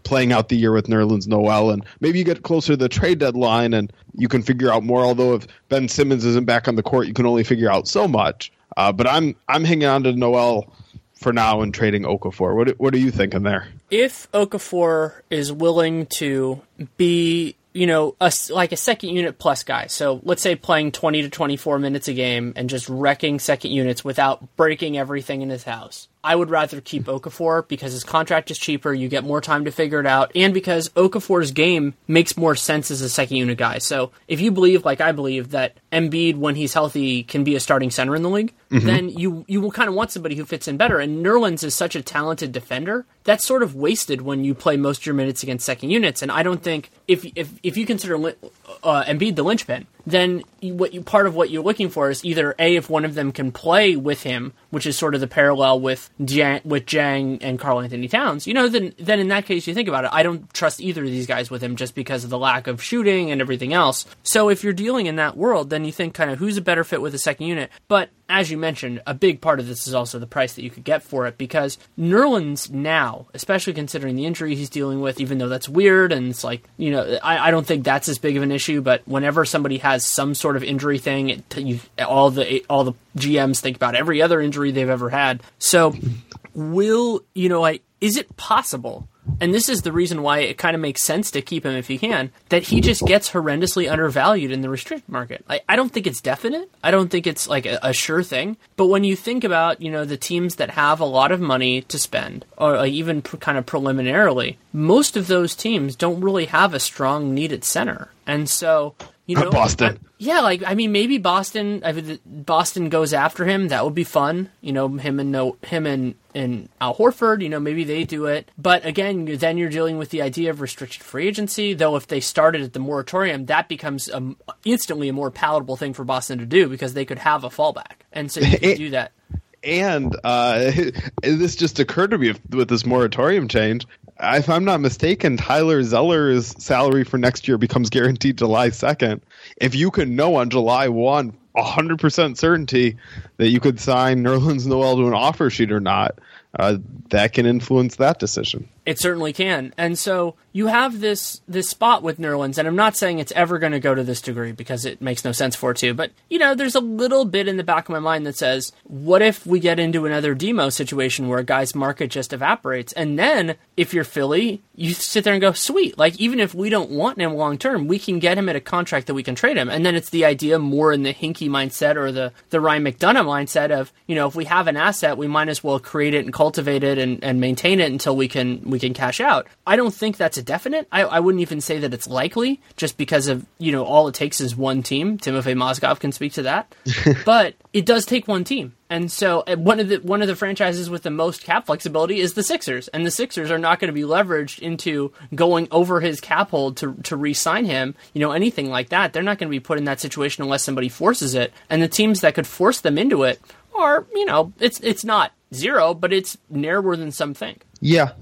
playing out the year with Nerlens Noel, and maybe you get closer to the trade deadline and you can figure out more. Although if Ben Simmons isn't back on the court, you can only figure out so much. Uh, but I'm I'm hanging on to Noel for now and trading Okafor. What what are you thinking there? If Okafor is willing to be you know, a, like a second unit plus guy. So let's say playing 20 to 24 minutes a game and just wrecking second units without breaking everything in his house. I would rather keep Okafor because his contract is cheaper, you get more time to figure it out, and because Okafor's game makes more sense as a second unit guy. So if you believe, like I believe, that Embiid, when he's healthy, can be a starting center in the league, mm-hmm. then you you will kind of want somebody who fits in better. And Nerlens is such a talented defender that's sort of wasted when you play most of your minutes against second units. And I don't think if if if you consider uh, Embiid the linchpin, then what you, part of what you're looking for is either a if one of them can play with him, which is sort of the parallel with Dieng, with Dieng and Karl-Anthony Towns. You know, then then in that case you think about it. I don't trust either of these guys with him just because of the lack of shooting and everything else. So if you're dealing in that world, then you think kind of who's a better fit with the second unit. But as you mentioned, a big part of this is also the price that you could get for it because Nerlens now, especially considering the injury he's dealing with, even though that's weird and it's like, you know, I, I don't think that's as big of an issue, but whenever somebody has some sort of injury thing, it, you, all the all the GMs think about every other injury they've ever had. So, will, you know, I, is it possible and this is the reason why it kind of makes sense to keep him if you can, that he just gets horrendously undervalued in the restricted market. Like, I don't think it's definite. I don't think it's like a, a, sure thing. But when you think about, you know, the teams that have a lot of money to spend, or like even pr- kind of preliminarily, most of those teams don't really have a strong needed center. And so, you know, Boston. I, yeah, like I mean, maybe Boston. I mean, Boston goes after him. That would be fun. You know, him and no him and and Al Horford. You know, maybe they do it. But again, then you're dealing with the idea of restricted free agency. Though, if they started at the moratorium, that becomes um, instantly a more palatable thing for Boston to do because they could have a fallback, and so you can do that. And uh, this just occurred to me with this moratorium change if I'm not mistaken, Tyler Zeller's salary for next year becomes guaranteed July 2nd. If you can know on July 1, 100% certainty that you could sign Nerlens Noel to an offer sheet or not, uh, that can influence that decision. It certainly can. And so you have this this spot with Nerlens, and I'm not saying it's ever going to go to this degree because it makes no sense for it to, but you know, there's a little bit in the back of my mind that says, what if we get into another demo situation where a guy's market just evaporates? And then if you're Philly, you sit there and go, sweet, like even if we don't want him long term, we can get him at a contract that we can trade him. And then it's the idea more in the Hinkie mindset or the, the Ryan McDonough mindset of, you know, if we have an asset, we might as well create it and cultivate it and, and maintain it until we can we can cash out. I don't think that's a a definite. I, I wouldn't even say that it's likely, just because of you know all it takes is one team. Timofey Mozgov can speak to that, but it does take one team. And so uh, one of the one of the franchises with the most cap flexibility is the Sixers, and the Sixers are not going to be leveraged into going over his cap hold to to re-sign him. You know anything like that? They're not going to be put in that situation unless somebody forces it. And the teams that could force them into it are, you know, it's it's not zero, but it's narrower than some think. Yeah,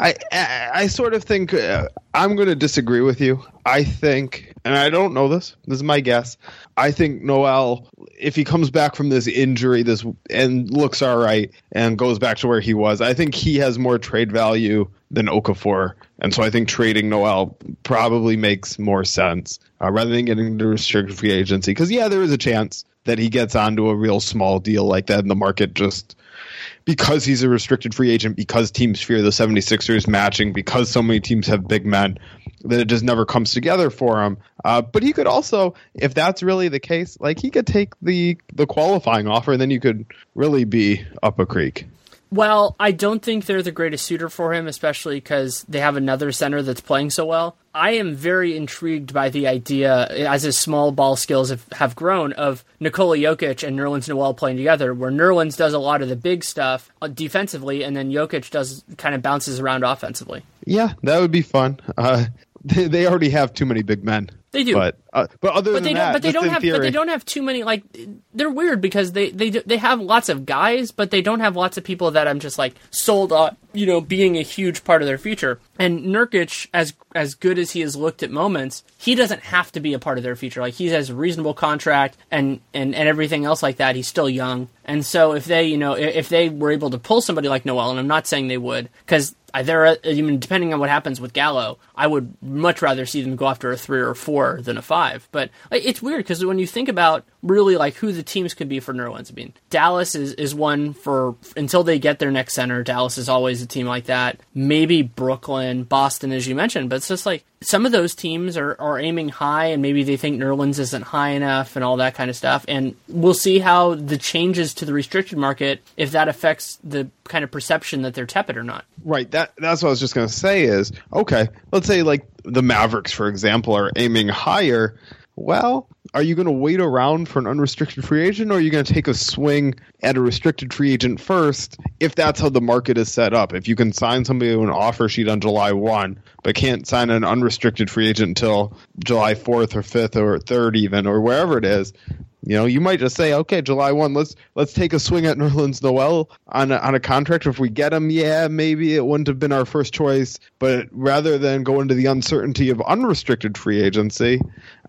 I I, sort of think uh, I'm going to disagree with you. I think, and I don't know this. This is my guess. I think Noel, if he comes back from this injury, this and looks all right and goes back to where he was, I think he has more trade value than Okafor, and so I think trading Noel probably makes more sense uh, rather than getting into restricted free agency. Because yeah, there is a chance that he gets onto a real small deal like that, and the market just because he's a restricted free agent, because teams fear the 76ers matching, because so many teams have big men, that it just never comes together for him. Uh, but he could also, if that's really the case, like he could take the the qualifying offer, and then you could really be up a creek. Well, I don't think they're the greatest suitor for him, especially because they have another center that's playing so well. I am very intrigued by the idea, as his small ball skills have, have grown, of Nikola Jokic and Nerlens Noel playing together, where Nerlens does a lot of the big stuff uh, defensively, and then Jokic does kind of bounces around offensively. Yeah, that would be fun. Uh, they, they already have too many big men. They do, but uh, but other but than they that, don't. But they don't have. theory, But they don't have too many. Like they're weird because they they they have lots of guys, but they don't have lots of people that I'm just like sold on. You know, being a huge part of their future. And Nurkic, as as good as he has looked at moments, he doesn't have to be a part of their future. Like he has a reasonable contract and and and everything else like that. He's still young, and so if they you know if, they were able to pull somebody like Noel, and I'm not saying they would, because there, depending on what happens with Gallo, I would much rather see them go after a three or a four than a five. But like, it's weird because when you think about really like who the teams could be for Nerlens, I mean, Dallas is is one for until they get their next center. Dallas is always a team like that. Maybe Brooklyn, Boston, as you mentioned, but it's just like some of those teams are, are aiming high and maybe they think Nerlens isn't high enough and all that kind of stuff. And we'll see how the changes to the restricted market, if that affects the kind of perception that they're tepid or not. Right. That that's what I was just gonna say is okay. Let's say like the Mavericks, for example, are aiming higher. Well, are you going to wait around for an unrestricted free agent, or are you going to take a swing at a restricted free agent first? If that's how the market is set up, if you can sign somebody to an offer sheet on July one, but can't sign an unrestricted free agent until July fourth or fifth or third, even or wherever it is, you know, you might just say, okay, July one, let's let's take a swing at Nerlens Noel on a, on a contract. If we get him, yeah, maybe it wouldn't have been our first choice, but rather than go into the uncertainty of unrestricted free agency,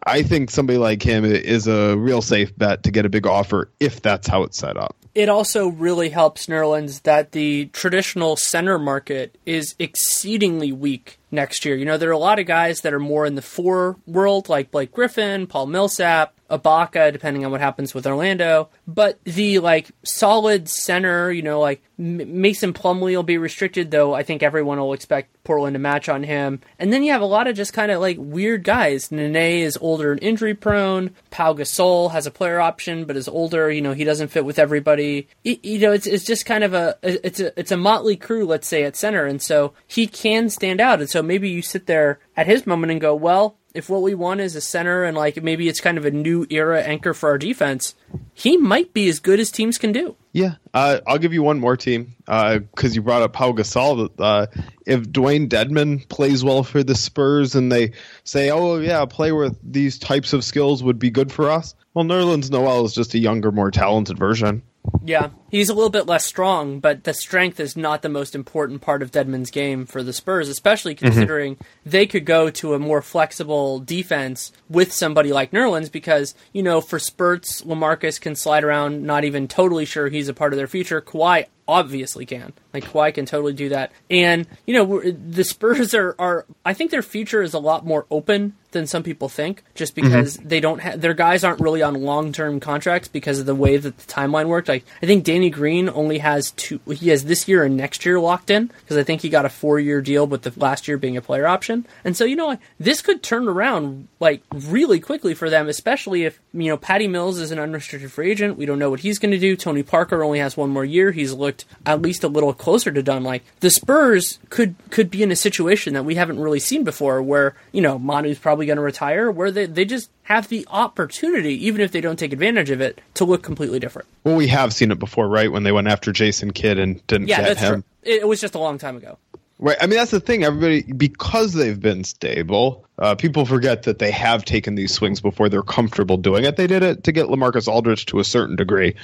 I think somebody like him is a real safe bet to get a big offer if that's how it's set up. It also really helps Nerlens that the traditional center market is exceedingly weak next year. You know, there are a lot of guys that are more in the four world, like Blake Griffin, Paul Millsap, Ibaka, depending on what happens with Orlando. But the like solid center, you know, like M- Mason Plumlee will be restricted, though. I think everyone will expect Portland to match on him. And then you have a lot of just kind of like weird guys. Nene is older and injury prone. Pau Gasol has a player option, but is older. You know, he doesn't fit with everybody. It, you know, it's it's just kind of a it's a it's a motley crew, let's say, at center, and so he can stand out. And so maybe you sit there at his moment and go, well, if what we want is a center and like maybe it's kind of a new era anchor for our defense, he might be as good as teams can do. Yeah, uh, I'll give you one more team because you brought up Pau Gasol. Uh, if Dewayne Dedmon plays well for the Spurs and they say, "Oh yeah, a player with these types of skills would be good for us," well, Nerlens Noel is just a younger, more talented version. Yeah, he's a little bit less strong, but the strength is not the most important part of Dedmon's game for the Spurs, especially considering mm-hmm. they could go to a more flexible defense with somebody like Nerlens because, you know, for spurts, Lamarcus can slide around, not even totally sure he's a part of their future. Kawhi obviously can. Like Kawhi can totally do that. And you know the Spurs are are I think their future is a lot more open than some people think, just because mm-hmm. they don't their guys aren't really on long term contracts because of the way that the timeline worked. Like I think Danny Green only has two. He has this year and next year locked in because I think he got a four year deal with the last year being a player option. And so you know this could turn around like really quickly for them, especially if you know Patty Mills is an unrestricted free agent. We don't know what he's going to do. Tony Parker only has one more year. He's looked at least a little closer to done. Like the Spurs could could be in a situation that we haven't really seen before, where you know Manu's probably going to retire, where they they just have the opportunity, even if they don't take advantage of it, to look completely different. Well, we have seen it before, right? When they went after Jason Kidd and didn't yeah, get him. True. It was just a long time ago. Right. I mean, that's the thing. Everybody, because they've been stable, uh, people forget that they have taken these swings before they're comfortable doing it. They did it to get Lamarcus Aldridge to a certain degree,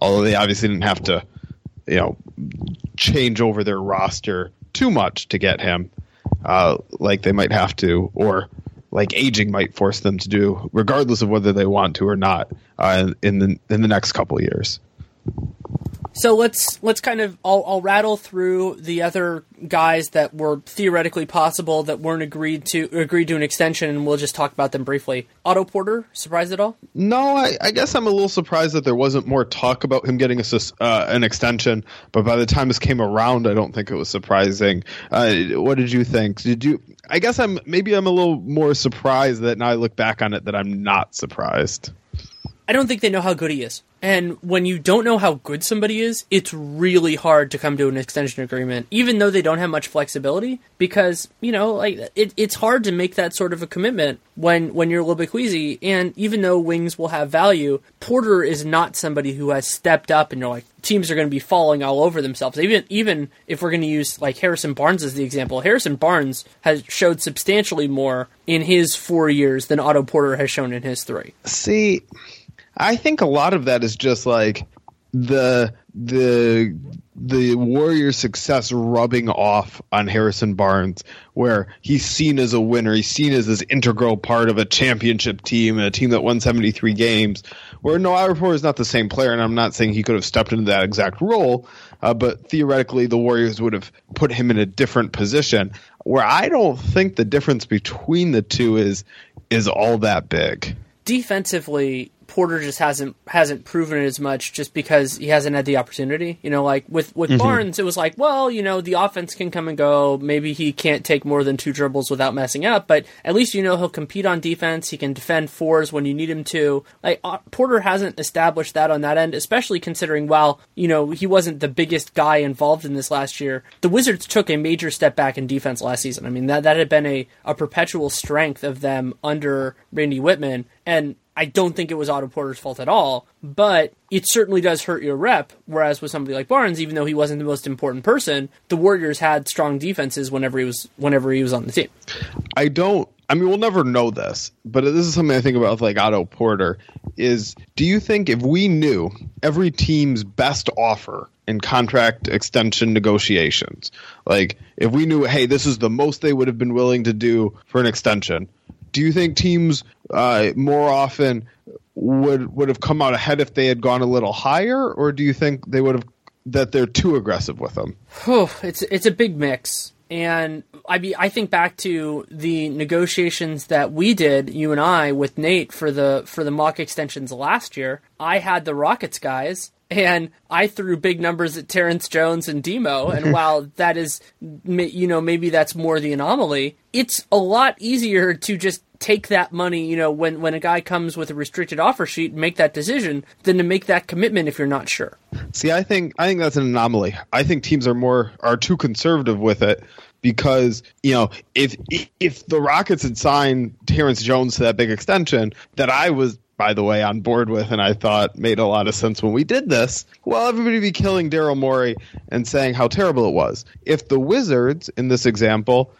although they obviously didn't have to, you know, change over their roster too much to get him, uh, like they might have to, or like aging might force them to do, regardless of whether they want to or not, uh, in the in the next couple years. So let's let's kind of I'll, I'll, rattle through the other guys that were theoretically possible that weren't agreed to agreed to an extension, and we'll just talk about them briefly. Otto Porter, surprised at all? No, I, I guess I'm a little surprised that there wasn't more talk about him getting a, uh, an extension. But by the time this came around, I don't think it was surprising. Uh, what did you think? Did you? I guess I'm maybe I'm a little more surprised that now I look back on it that I'm not surprised. I don't think they know how good he is. And when you don't know how good somebody is, it's really hard to come to an extension agreement, even though they don't have much flexibility, because, you know, like it, it's hard to make that sort of a commitment when, when you're a little bit queasy. And even though wings will have value, Porter is not somebody who has stepped up and you're like, teams are going to be falling all over themselves. Even, even if we're going to use like Harrison Barnes as the example, Harrison Barnes has showed substantially more in his four years than Otto Porter has shown in his three. See, I think a lot of that is just like the the the Warriors' success rubbing off on Harrison Barnes, where he's seen as a winner, he's seen as this integral part of a championship team and a team that won 73 games. Where no, Porter is not the same player, and I'm not saying he could have stepped into that exact role, uh, but theoretically the Warriors would have put him in a different position. Where I don't think the difference between the two is is all that big. Defensively, Porter just hasn't hasn't proven it as much just because he hasn't had the opportunity. You know, like with with mm-hmm. Barnes, it was like, well, you know, the offense can come and go. Maybe he can't take more than two dribbles without messing up, but at least you know he'll compete on defense. He can defend fours when you need him to. Like uh, Porter hasn't established that on that end, especially considering while you know he wasn't the biggest guy involved in this last year, the Wizards took a major step back in defense last season. I mean that that had been a a perpetual strength of them under Randy Wittman, and I don't think it was Otto Porter's fault at all, but it certainly does hurt your rep. Whereas with somebody like Barnes, even though he wasn't the most important person, the Warriors had strong defenses whenever he was whenever he was on the team. I don't. I mean, we'll never know this, but this is something I think about with like Otto Porter. Is do you think if we knew every team's best offer in contract extension negotiations, like if we knew, hey, this is the most they would have been willing to do for an extension, do you think teams uh, more often would would have come out ahead if they had gone a little higher, or do you think they would have that they're too aggressive with them? Oh, it's it's a big mix. And I be I think back to the negotiations that we did, you and I, with Nate for the for the mock extensions last year. I had the Rockets guys, and I threw big numbers at Terrence Jones and Demo. And while that is, you know, maybe that's more the anomaly, it's a lot easier to just take that money, you know, when, when a guy comes with a restricted offer sheet and make that decision than to make that commitment if you're not sure. See, I think I think that's an anomaly. I think teams are more are too conservative with it because you know if if the Rockets had signed Terrence Jones to that big extension that I was by the way, on board with, and I thought made a lot of sense when we did this. Well, everybody be killing Daryl Morey and saying how terrible it was. If the Wizards, in this example,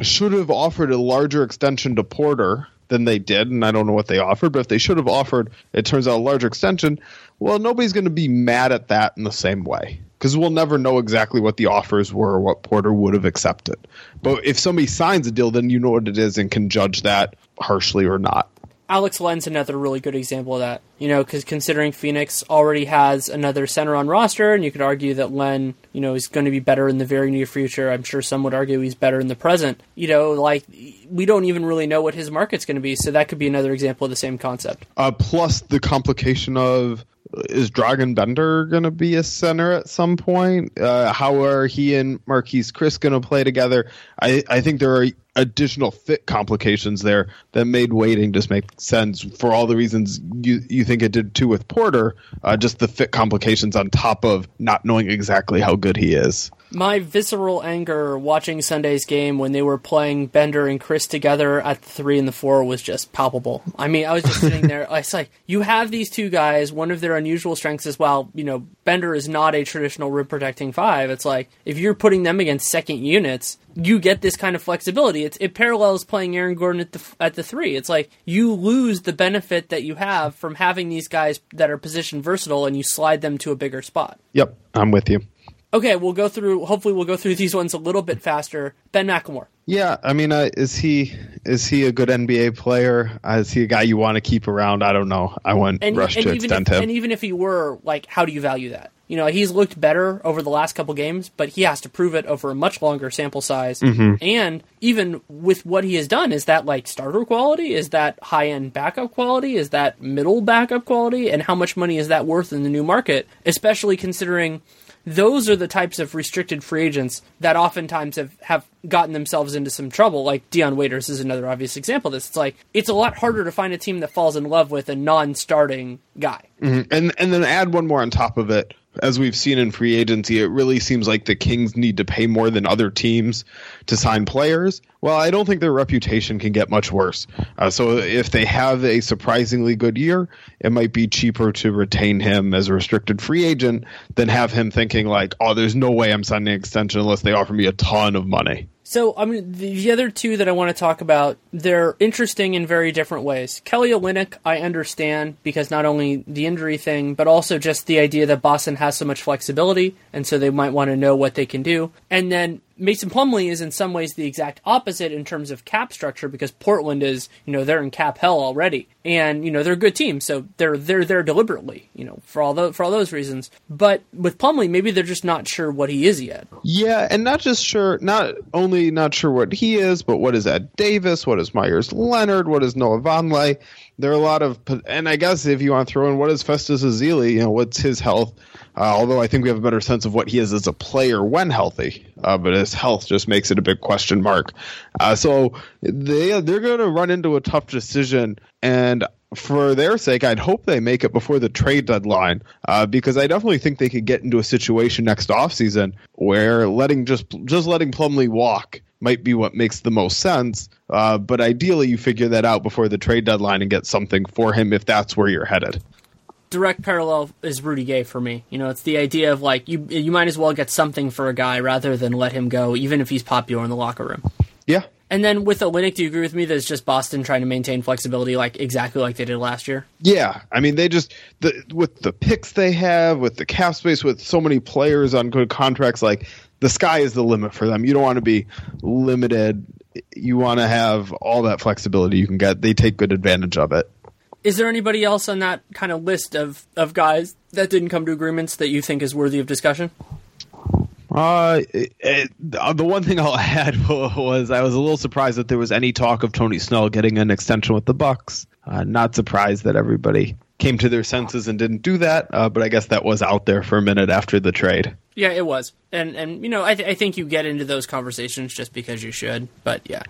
should have offered a larger extension to Porter than they did, and I don't know what they offered, but if they should have offered, it turns out, a larger extension, well, nobody's going to be mad at that in the same way. Because we'll never know exactly what the offers were or what Porter would have accepted. But if somebody signs a deal, then you know what it is and can judge that harshly or not. Alex Len's another really good example of that. You know, because considering Phoenix already has another center on roster, and you could argue that Len, you know, is going to be better in the very near future. I'm sure some would argue he's better in the present. You know, like we don't even really know what his market's going to be, so that could be another example of the same concept. Uh, plus the complication of is Dragan Bender going to be a center at some point? Uh, how are he and Marquese Chriss going to play together? I, I think there are additional fit complications there that made waiting just make sense for all the reasons you you think it did too with Porter. Uh, just the fit complications on top of not knowing exactly how good he is. My visceral anger watching Sunday's game when they were playing Bender and Chriss together at the three and the four was just palpable. I mean, I was just sitting there. It's like you have these two guys. One of their unusual strengths is while you know Bender is not a traditional rim protecting five. It's like if you're putting them against second units, you get this kind of flexibility. It's, it parallels playing Aaron Gordon at the at the three. It's like you lose the benefit that you have from having these guys that are position versatile, and you slide them to a bigger spot. Yep, I'm with you. Okay, we'll go through. Hopefully, we'll go through these ones a little bit faster. Ben McLemore. Yeah, I mean, uh, is he is he a good NBA player? Uh, is he a guy you want to keep around? I don't know. I wouldn't and, rush and to even extend if, him. And even if he were, like, how do you value that? You know, he's looked better over the last couple games, but he has to prove it over a much longer sample size. Mm-hmm. And even with what he has done, is that like starter quality? Is that high end backup quality? Is that middle backup quality? And how much money is that worth in the new market? Especially considering those are the types of restricted free agents that oftentimes have, have gotten themselves into some trouble. Like Dion Waiters is another obvious example of this. It's like it's a lot harder to find a team that falls in love with a non-starting guy. Mhm. And and then add one more on top of it. As we've seen in free agency, it really seems like the Kings need to pay more than other teams to sign players. Well, I don't think their reputation can get much worse. Uh, so if they have a surprisingly good year, it might be cheaper to retain him as a restricted free agent than have him thinking like, "Oh, there's no way I'm signing an extension unless they offer me a ton of money." So, I mean, the, the other two that I want to talk about, they're interesting in very different ways. Kelly Olynyk, I understand because not only the injury thing, but also just the idea that Boston has so much flexibility, and so they might want to know what they can do. And then Mason Plumlee is in some ways the exact opposite in terms of cap structure because Portland is, you know, they're in cap hell already, and you know they're a good team, so they're they're there deliberately, you know, for all the, for all those reasons. But with Plumlee, maybe they're just not sure what he is yet. Yeah, and not just sure, not only not sure what he is, but what is Ed Davis, what is Meyers Leonard, what is Noah Vonleh. There are a lot of, and I guess if you want to throw in what is Festus Ezeli, you know, what's his health? Uh, although I think we have a better sense of what he is as a player when healthy, uh, but his health just makes it a big question mark. Uh, so they they're going to run into a tough decision, and for their sake, I'd hope they make it before the trade deadline uh, because I definitely think they could get into a situation next offseason where letting just just letting Plumlee walk might be what makes the most sense. Uh, but ideally, you figure that out before the trade deadline and get something for him if that's where you're headed. direct parallel is Rudy Gay for me. You know, it's the idea of like you you might as well get something for a guy rather than let him go, even if he's popular in the locker room. Yeah. And then with Olynyk, do you agree with me that it's just Boston trying to maintain flexibility, like exactly like they did last year? Yeah, I mean they just the with the picks they have, with the cap space, with so many players on good contracts, like the sky is the limit for them. You don't want to be limited. You want to have all that flexibility you can get. They take good advantage of it. Is there anybody else on that kind of list of, of guys that didn't come to agreements that you think is worthy of discussion? Uh, it, it, the one thing I'll add was I was a little surprised that there was any talk of Tony Snell getting an extension with the Bucks. Uh, not surprised that everybody came to their senses and didn't do that, uh, but I guess that was out there for a minute after the trade. Yeah, it was, and and you know I, th- I think you get into those conversations just because you should, but yeah.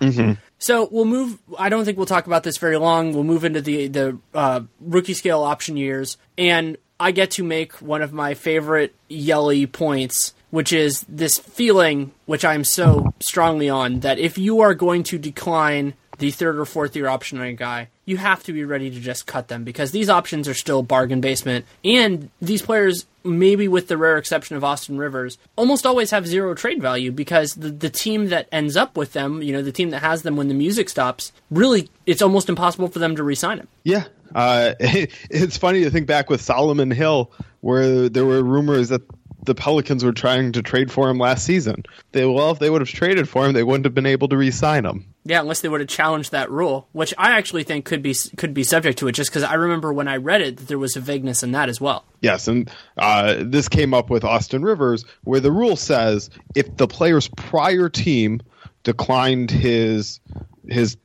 So we'll move. I don't think we'll talk about this very long. We'll move into the the uh, rookie scale option years, and I get to make one of my favorite yelly points, which is this feeling, which I'm so strongly on, that if you are going to decline the third or fourth year option on a guy, you have to be ready to just cut them because these options are still bargain basement, and these players, maybe with the rare exception of Austin Rivers, almost always have zero trade value because the the team that ends up with them, you know, the team that has them when the music stops, really, it's almost impossible for them to re-sign him. Yeah. Uh, it's funny to think back with Solomon Hill, where there were rumors that the Pelicans were trying to trade for him last season. They well, if they would have traded for him, they wouldn't have been able to re-sign him. Yeah, unless they would have challenged that rule, which I actually think could be could be subject to it, just because I remember when I read it that there was a vagueness in that as well. Yes, and uh, this came up with Austin Rivers, where the rule says if the player's prior team declined his his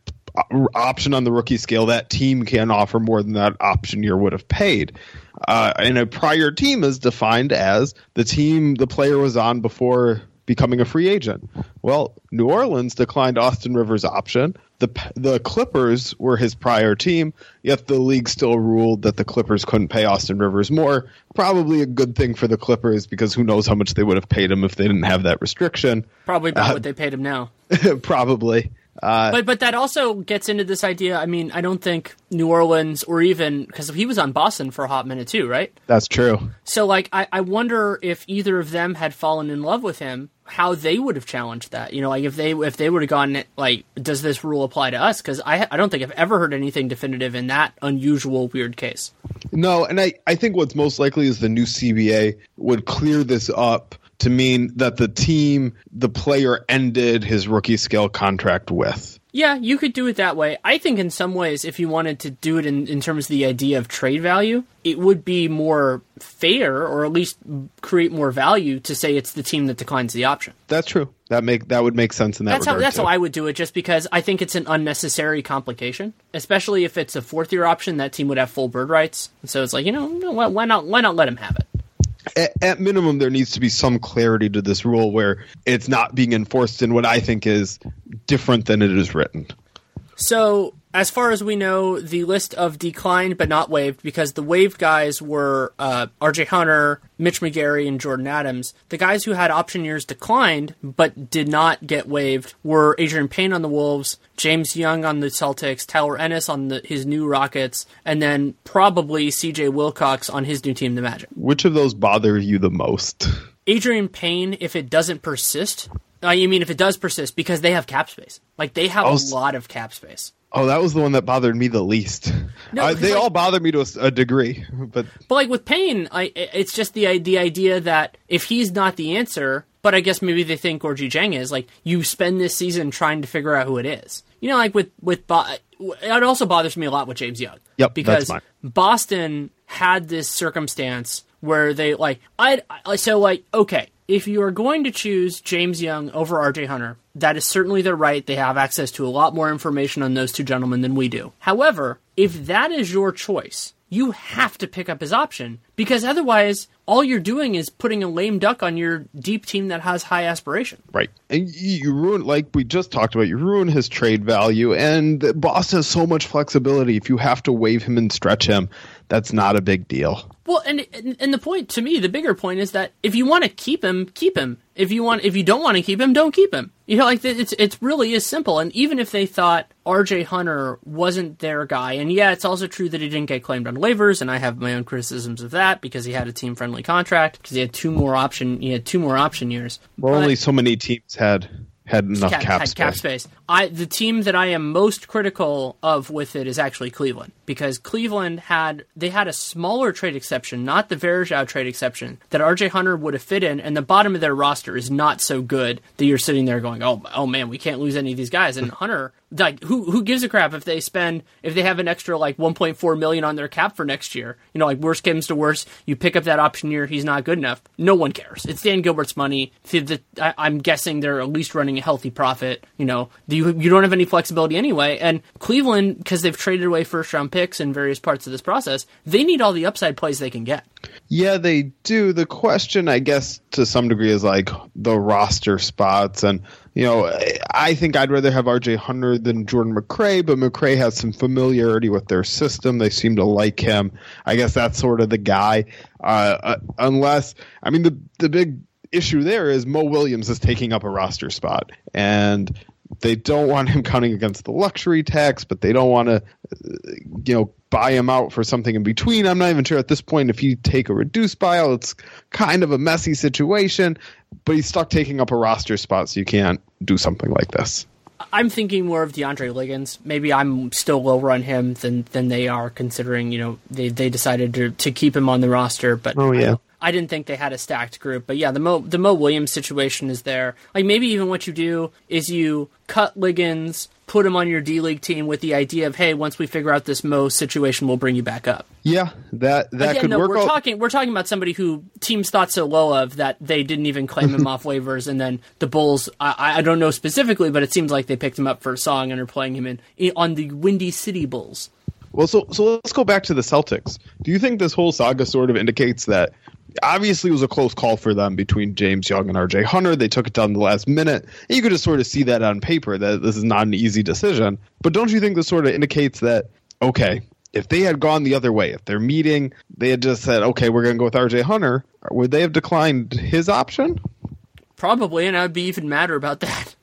option on the rookie scale, that team can offer more than that option year would have paid. Uh, and a prior team is defined as the team the player was on before becoming a free agent. Well, New Orleans declined Austin Rivers' option. The the Clippers were his prior team, yet the league still ruled that the Clippers couldn't pay Austin Rivers more. Probably a good thing for the Clippers because who knows how much they would have paid him if they didn't have that restriction. Probably about uh, what they paid him now. probably. Uh, but but that also gets into this idea. I mean, I don't think New Orleans or even because he was on Boston for a hot minute too, right? That's true. So like, I, I wonder if either of them had fallen in love with him, how they would have challenged that. You know, like if they if they would have gone like, does this rule apply to us? Because I I don't think I've ever heard anything definitive in that unusual weird case. No, and I I think what's most likely is the new CBA would clear this up to mean that the team the player ended his rookie scale contract with. Yeah, you could do it that way. I think in some ways, if you wanted to do it in, in terms of the idea of trade value, it would be more fair, or at least create more value, to say it's the team that declines the option. That's true. That make that would make sense in that. That's regard how that's too. how I would do it, just because I think it's an unnecessary complication, especially if it's a fourth year option. That team would have full bird rights, and so it's like you know why not why not let him have it at, at, minimum, there needs to be some clarity to this rule where it's not being enforced in what I think is different than it is written. So as far as we know, the list of declined but not waived, because the waived guys were uh, R.J. Hunter, Mitch McGary, and Jordan Adams. The guys who had option years declined but did not get waived were Adreian Payne on the Wolves, James Young on the Celtics, Tyler Ennis on the, his new Rockets, and then probably C.J. Wilcox on his new team, the Magic. Which of those bother you the most? Adreian Payne, if it doesn't persist, you mean if it does persist because they have cap space? Like they have was, a lot of cap space. Oh, that was the one that bothered me the least. No, uh, they like, all bother me to a, a, degree, but but like with Payne, I, it's just the the idea that if he's not the answer, but I guess maybe they think Gorgui Dieng is like you spend this season trying to figure out who it is. You know, like with with it also bothers me a lot with James Young. Yep, because Boston had this circumstance where they like I so like okay if you are going to choose James Young over RJ Hunter, that is certainly their right. They have access to a lot more information on those two gentlemen than we do. However, if that is your choice, you have to pick up his option because otherwise all you're doing is putting a lame duck on your deep team that has high aspiration. Right. And you ruin, like we just talked about, you ruin his trade value. And boss has so much flexibility. If you have to waive him and stretch him, that's not a big deal. Well, and and the point to me, the bigger point is that if you want to keep him, keep him. If you want, if you don't want to keep him, don't keep him. You know, like it's it's really is simple. And even if they thought R.J. Hunter wasn't their guy, and yeah, it's also true that he didn't get claimed on waivers, and I have my own criticisms of that because he had a team friendly contract because he had two more option he had two more option years. Well, but, only so many teams had had enough cap, cap, had cap space. I the team that I am most critical of with it is actually Cleveland because Cleveland had they had a smaller trade exception, not the Varejao trade exception that RJ Hunter would have fit in, and the bottom of their roster is not so good that you're sitting there going, oh oh man, we can't lose any of these guys. And Hunter like who who gives a crap if they spend if they have an extra like 1.4 million on their cap for next year? You know like worst comes to worst you pick up that option year he's not good enough. No one cares. It's dan gilbert's money. I, i'm guessing they're at least running a healthy profit you know you, you don't have any flexibility anyway and cleveland because they've traded away first round picks in various parts of this process they need all the upside plays they can get yeah they do the question i guess to some degree is like the roster spots and you know, I think I'd rather have RJ Hunter than Jordan McRae, but McRae has some familiarity with their system. They seem to like him. I guess that's sort of the guy. Uh, uh, unless, I mean, the the big issue there is Mo Williams is taking up a roster spot, and they don't want him counting against the luxury tax, but they don't want to, uh, you know, buy him out for something in between. I'm not even sure at this point if you take a reduced buyout, it's kind of a messy situation, but he's stuck taking up a roster spot, so you can't do something like this. I'm thinking more of DeAndre Liggins. Maybe I'm still lower on him than than they are, considering you know they they decided to to keep him on the roster. But oh yeah, I didn't think they had a stacked group, but yeah, the Mo the Mo Williams situation is there. Like maybe even what you do is you cut Liggins, put him on your D League team with the idea of hey, once we figure out this Mo situation, we'll bring you back up. Yeah, that that Again, could no, work. we're out. talking we're talking about somebody who teams thought so low of that they didn't even claim him off waivers, and then the Bulls. I, I don't know specifically, but it seems like they picked him up for a song and are playing him in, in on the Windy City Bulls. Well, so so let's go back to the Celtics. Do you think this whole saga sort of indicates that obviously it was a close call for them between James Young and RJ Hunter. They took it down the last minute. And you could just sort of see that on paper that this is not an easy decision. But don't you think this sort of indicates that okay, if they had gone the other way, if they're meeting, they had just said, okay, we're going to go with RJ Hunter, would they have declined his option? Probably, and I'd be even madder about that.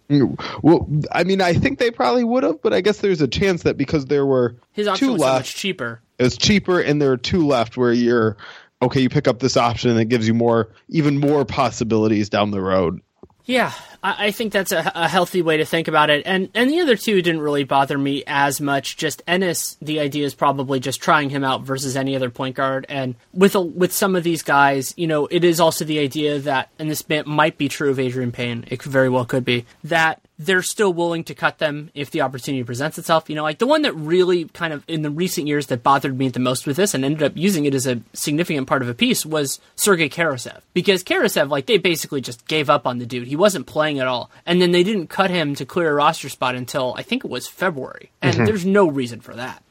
Well, I mean, I think they probably would have, but I guess there's a chance that because there were His option two was so left, much cheaper. it was cheaper, and there are two left where you're okay. You pick up this option, and it gives you more, even more possibilities down the road. Yeah, I, I think that's a, a healthy way to think about it. And and the other two didn't really bother me as much. Just Ennis, the idea is probably just trying him out versus any other point guard. And with a, with some of these guys, you know, it is also the idea that, and this might be true of Adreian Payne. It very well could be that they're still willing to cut them if the opportunity presents itself. You know, like the one that really kind of in the recent years that bothered me the most with this and ended up using it as a significant part of a piece was Sergei Karasev. Because Karasev, like, they basically just gave up on the dude. He wasn't playing at all. And then they didn't cut him to clear a roster spot until I think it was February. And there's no reason for that.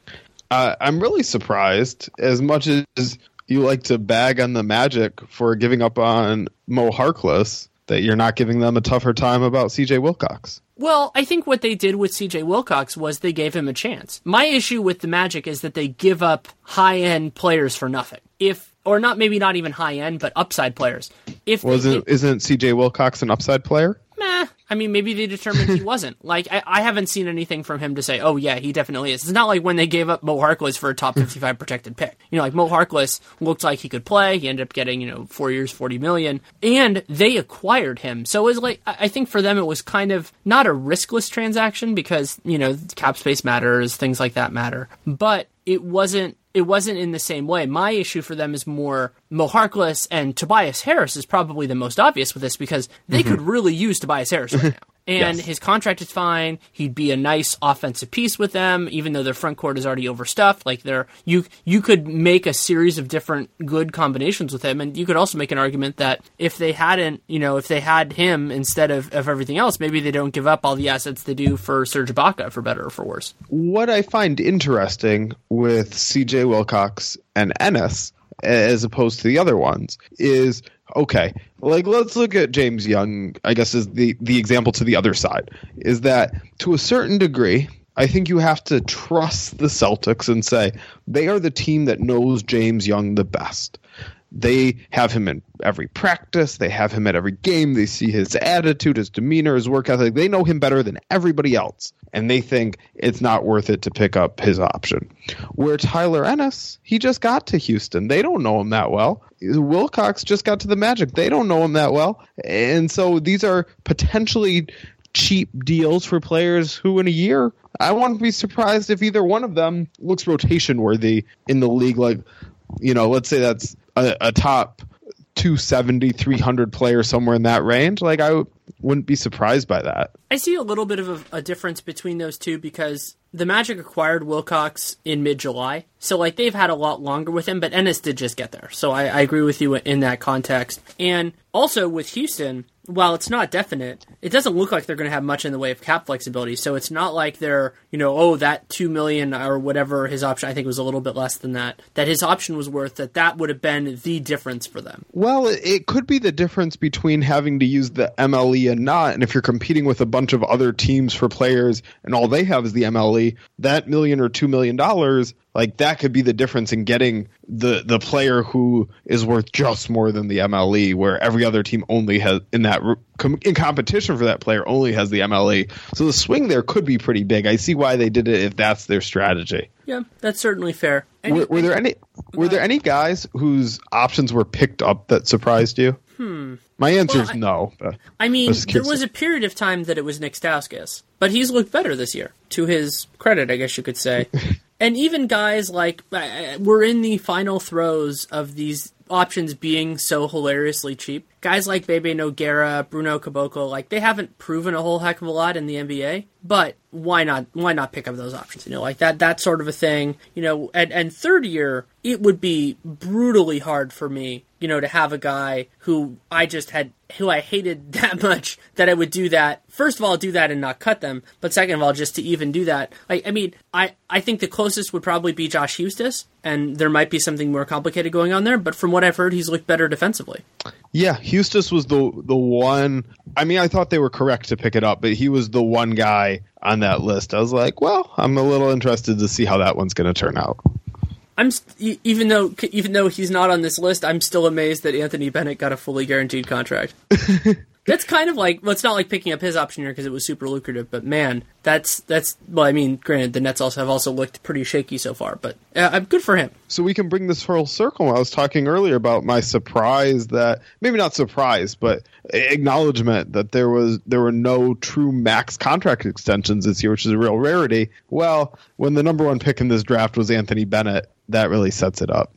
Uh, I'm really surprised, as much as you like to bag on the Magic for giving up on Mo Harkless, that you're not giving them a tougher time about C.J. Wilcox. Well, I think what they did with CJ Wilcox was they gave him a chance. My issue with the Magic is that they give up high end players for nothing. If or not maybe not even high end, but upside players. If Wasn't isn't C.J. Wilcox an upside player? Meh. I mean, maybe they determined he wasn't. Like, I, I haven't seen anything from him to say, oh, yeah, he definitely is. It's not like when they gave up Mo Harkless for a top 55 protected pick. You know, like, Mo Harkless looked like he could play. He ended up getting, you know, four years, 40 million. And they acquired him. So it was like, I think for them, it was kind of not a riskless transaction because, you know, cap space matters, things like that matter. But it wasn't it wasn't in the same way. My issue for them is more Mo Harkless and Tobias Harris is probably the most obvious with this because they mm-hmm. could really use Tobias Harris right now. And Yes. his contract is fine. He'd be a nice offensive piece with them, even though their front court is already overstuffed. Like they're you you could make a series of different good combinations with him, and you could also make an argument that if they hadn't, you know, if they had him instead of, of everything else, maybe they don't give up all the assets they do for Serge Ibaka, for better or for worse. What I find interesting with C.J. Wilcox and Ennis, as opposed to the other ones, is okay. Like let's look at James Young. I guess is the the example to the other side is that to a certain degree. I think you have to trust the Celtics and say they are the team that knows James Young the best. They have him in every practice. They have him at every game. They see his attitude, his demeanor, his work ethic. They know him better than everybody else. And they think it's not worth it to pick up his option. Where Tyler Ennis, he just got to Houston. They don't know him that well. Wilcox just got to the Magic. They don't know him that well. And so these are potentially cheap deals for players who in a year I wouldn't be surprised if either one of them looks rotation worthy in the league like you know let's say that's a, a top 270 300 player somewhere in that range like I wouldn't be surprised by that I see a little bit of a, a difference between those two because the Magic acquired Wilcox in mid July. So, like, they've had a lot longer with him, but Ennis did just get there. So, I, I agree with you in that context. And also with Houston, while it's not definite, it doesn't look like they're going to have much in the way of cap flexibility. So, it's not like they're, you know, oh, that 2 million or whatever his option, I think it was a little bit less than that, that his option was worth, that that would have been the difference for them. Well, it, it could be the difference between having to use the MLE and not. And if you're competing with a bunch of other teams for players and all they have is the MLE, that million or two million dollars, like that could be the difference in getting the the player who is worth just more than the MLE, where every other team only has in that in competition for that player only has the MLE. So the swing there could be pretty big. I see why they did it if that's their strategy. Yeah, that's certainly fair. And Were, were there any were there any guys whose options were picked up that surprised you? Hmm. My answer Well, is no. I mean, there was a period of time that it was Nick Stauskas, but he's looked better this year. To his credit, I guess you could say. and even guys like uh, we're in the final throes of these options being so hilariously cheap. Guys like Bebe Nogueira, Bruno Caboclo, like they haven't proven a whole heck of a lot in the NBA, but why not why not pick up those options? You know, like that that sort of a thing. You know, and, and third year, it would be brutally hard for me, you know, to have a guy who I just had who I hated that much that I would do that. First of all, do that and not cut them, but second of all, just to even do that. I mean, I I think the closest would probably be Josh Huestis, and there might be something more complicated going on there. But from what I've heard, he's looked better defensively. Yeah, Huestis was the the one. I mean, I thought they were correct to pick it up, but he was the one guy on that list. I was like, well, I'm a little interested to see how that one's going to turn out. I'm st- even though even though he's not on this list, I'm still amazed that Anthony Bennett got a fully guaranteed contract. that's kind of like well, it's not like picking up his option here because it was super lucrative, but man, that's that's well, I mean, granted, the Nets also have also looked pretty shaky so far, but uh, I'm good for him. So we can bring this full circle. I was talking earlier about my surprise that maybe not surprise, but acknowledgement that there was there were no true max contract extensions this year, which is a real rarity. Well, when the number one pick in this draft was Anthony Bennett, that really sets it up.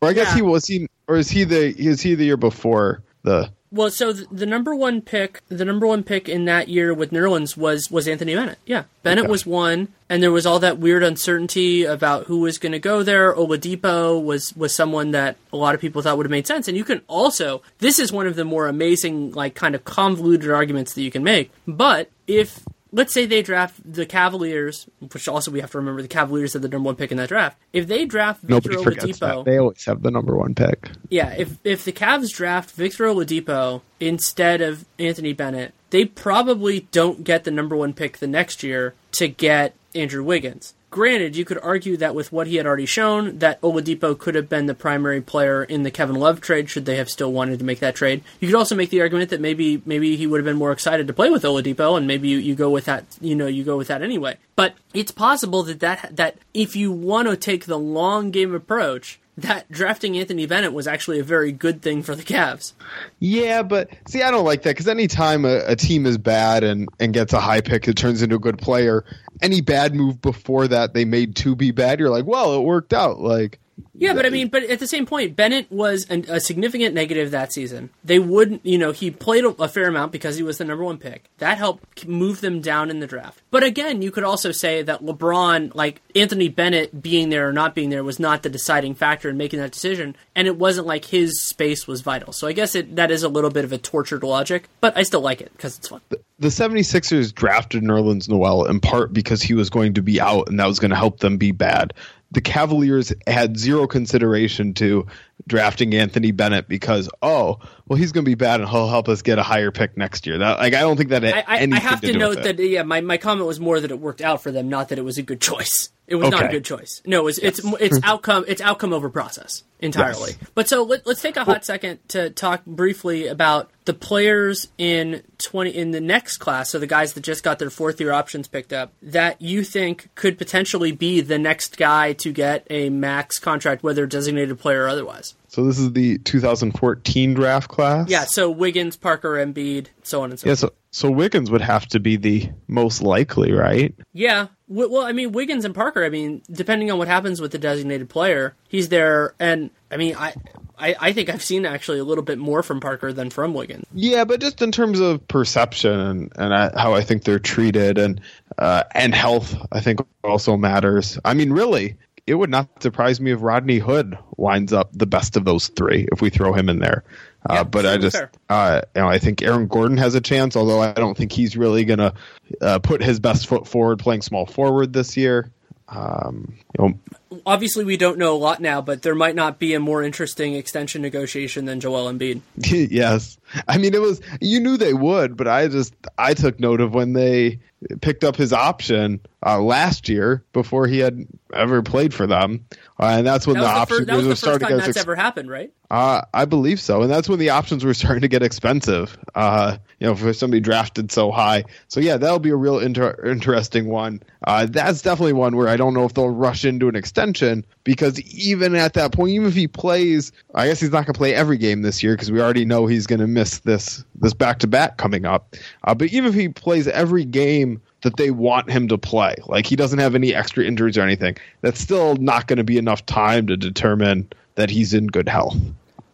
Or I guess yeah. he was he or is he the is he the year before the well, so the, number one pick, the number one pick in that year with Nerlens was was Anthony Bennett. Yeah, Bennett okay. was one, and there was all that weird uncertainty about who was going to go there. Oladipo was was someone that a lot of people thought would have made sense, and you can also this is one of the more amazing, like kind of convoluted arguments that you can make. But if let's say they draft the Cavaliers, which also we have to remember the Cavaliers had the number one pick in that draft. If they draft Victor Nobody Oladipo, that. they always have the number one pick. Yeah, if if the Cavs draft Victor Oladipo instead of Anthony Bennett, they probably don't get the number one pick the next year to get Andrew Wiggins. Granted, you could argue that with what he had already shown, that Oladipo could have been the primary player in the Kevin Love trade should they have still wanted to make that trade. You could also make the argument that maybe maybe he would have been more excited to play with Oladipo, and maybe you, you go with that. You know, you go with that anyway. But it's possible that that that if you want to take the long game approach, that drafting Anthony Bennett was actually a very good thing for the Cavs. Yeah, but see, I don't like that because anytime a, a team is bad and, and gets a high pick, it turns into a good player. Any bad move before that they made to be bad, you're like, well, it worked out. Like, yeah, but I mean, but at the same point, Bennett was an, a significant negative that season. They wouldn't, you know, he played a, a, fair amount because he was the number one pick. That helped move them down in the draft. But again, you could also say that LeBron, like Anthony Bennett being there or not being there, was not the deciding factor in making that decision, and it wasn't like his space was vital. So I guess it, that is a little bit of a tortured logic, but I still like it because it's fun. The, the 76ers drafted Nerlens Noel in part because he was going to be out and that was going to help them be bad the Cavaliers had zero consideration to drafting Anthony Bennett because oh well he's going to be bad and he'll help us get a higher pick next year. That like I don't think that I, I, I have to, to note that yeah my, my comment was more that it worked out for them, not that it was a good choice. It was okay. not a good choice. No, it was, yes. it's it's outcome it's outcome over process entirely. Yes. But so let, us take a hot second to talk briefly about the players in twenty in the next class. So the guys that just got their fourth year options picked up that you think could potentially be the next guy to get a max contract, whether designated player or otherwise. So this is the 2014 draft class. Yeah. So Wiggins, Parker, Embiid, so on and so. Yeah. So so Wiggins would have to be the most likely, right? Yeah. Well, I mean Wiggins and Parker. I mean, depending on what happens with the designated player, he's there, and I mean, I. I, I think I've seen actually a little bit more from Parker than from Wiggins. Yeah, but just in terms of perception and, and I, how I think they're treated and uh, and health, I think also matters. I mean, really, it would not surprise me if Rodney Hood winds up the best of those three if we throw him in there. Uh, yeah, but I just, uh, you know, I think Aaron Gordon has a chance, although I don't think he's really going to uh, put his best foot forward playing small forward this year. Um, you know, Obviously, we don't know a lot now, but there might not be a more interesting extension negotiation than Joel Embiid. yes, I mean it was. You knew they would, but I just I took note of when they picked up his option uh, last year before he had ever played for them, uh, and that's when that the options fir- that was the first time that's ex- ever happened, right? Uh, I believe so, and that's when the options were starting to get expensive. Uh, you know, for somebody drafted so high. So yeah, that'll be a real inter- interesting one. Uh, that's definitely one where I don't know if they'll rush into an extension because even at that point, even if he plays, I guess he's not going to play every game this year because we already know he's going to miss this this back to back coming up. Uh, but even if he plays every game that they want him to play, like he doesn't have any extra injuries or anything, that's still not going to be enough time to determine that he's in good health.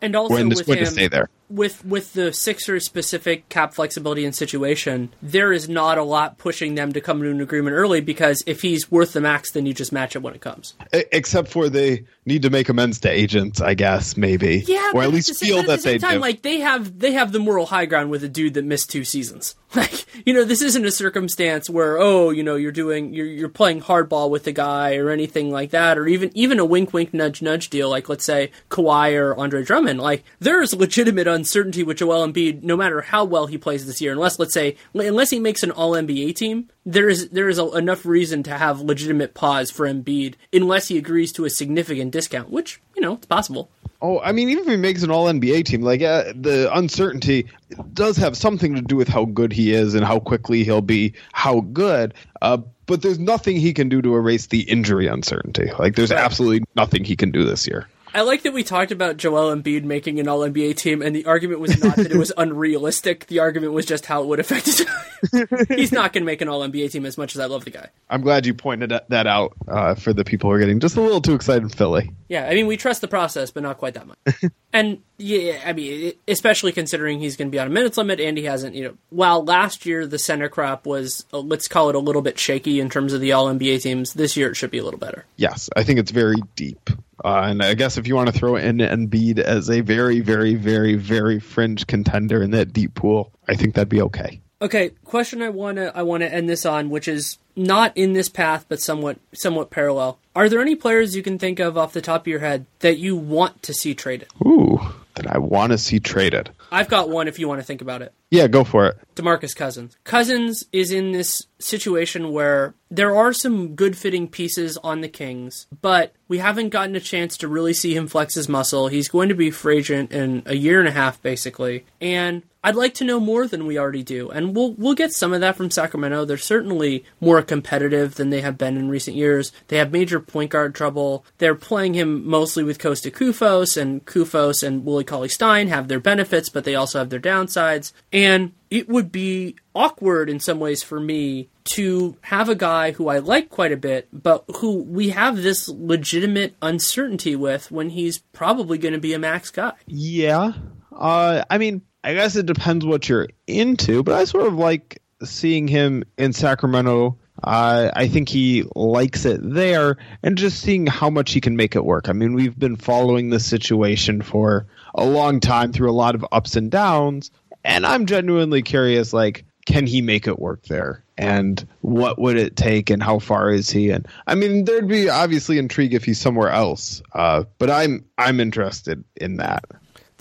And also with going him, to stay there. With with the Sixers specific cap flexibility and situation, there is not a lot pushing them to come to an agreement early because if he's worth the max, then you just match it when it comes. Except for they need to make amends to agents, I guess, maybe. Yeah, or at the least same- feel that the they time, do. Like they have they have the moral high ground with a dude that missed two seasons. Like you know, this isn't a circumstance where oh you know you're doing you're you're playing hardball with the guy or anything like that, or even even a wink wink nudge nudge deal like let's say Kawhi or Andre Drummond. Like there is legitimate uncertainty with Joel Embiid, no matter how well he plays this year, unless let's say unless he makes an All NBA team. There is there is a, enough reason to have legitimate pause for Embiid unless he agrees to a significant discount, which you know it's possible. Oh, I mean, even if he makes an All NBA team, like uh, the uncertainty does have something to do with how good he is and how quickly he'll be, how good. Uh, but there's nothing he can do to erase the injury uncertainty. Like, there's absolutely nothing he can do this year. I like that we talked about Joel Embiid making an All NBA team, and the argument was not that it was unrealistic. The argument was just how it would affect his. He's not going to make an All NBA team as much as I love the guy. I'm glad you pointed that out uh, for the people who are getting just a little too excited in Philly. Yeah, I mean, we trust the process, but not quite that much. and yeah, I mean, especially considering he's going to be on a minutes limit, and he hasn't. You know, while last year the center crop was, uh, let's call it a little bit shaky in terms of the All NBA teams, this year it should be a little better. Yes, I think it's very deep. Uh, and I guess if you want to throw in Embiid as a very, very, very, very fringe contender in that deep pool, I think that'd be okay. Okay, question I want to I want to end this on, which is not in this path, but somewhat somewhat parallel. Are there any players you can think of off the top of your head that you want to see traded? Ooh, that I want to see traded. I've got one. If you want to think about it, Yeah, go for it. Demarcus Cousins. Cousins is in this situation where there are some good fitting pieces on the Kings, but we haven't gotten a chance to really see him flex his muscle. He's going to be free agent in a year and a half, basically, and I'd like to know more than we already do, and we'll we'll get some of that from Sacramento. They're certainly more competitive than they have been in recent years. They have major point guard trouble. They're playing him mostly with Kosta Koufos, and Koufos and Willie Cauley Stein have their benefits, but they also have their downsides. And it would be awkward in some ways for me to have a guy who I like quite a bit, but who we have this legitimate uncertainty with when he's probably going to be a max guy. Yeah. Uh, I mean, I guess it depends what you're into, but I sort of like seeing him in Sacramento. Uh, I think he likes it there, and just seeing how much he can make it work. I mean, we've been following this situation for a long time through a lot of ups and downs, and I'm genuinely curious, like, can he make it work there? And what would it take, and how far is he? And I mean, there'd be obviously intrigue if he's somewhere else, uh, but I'm I'm interested in that.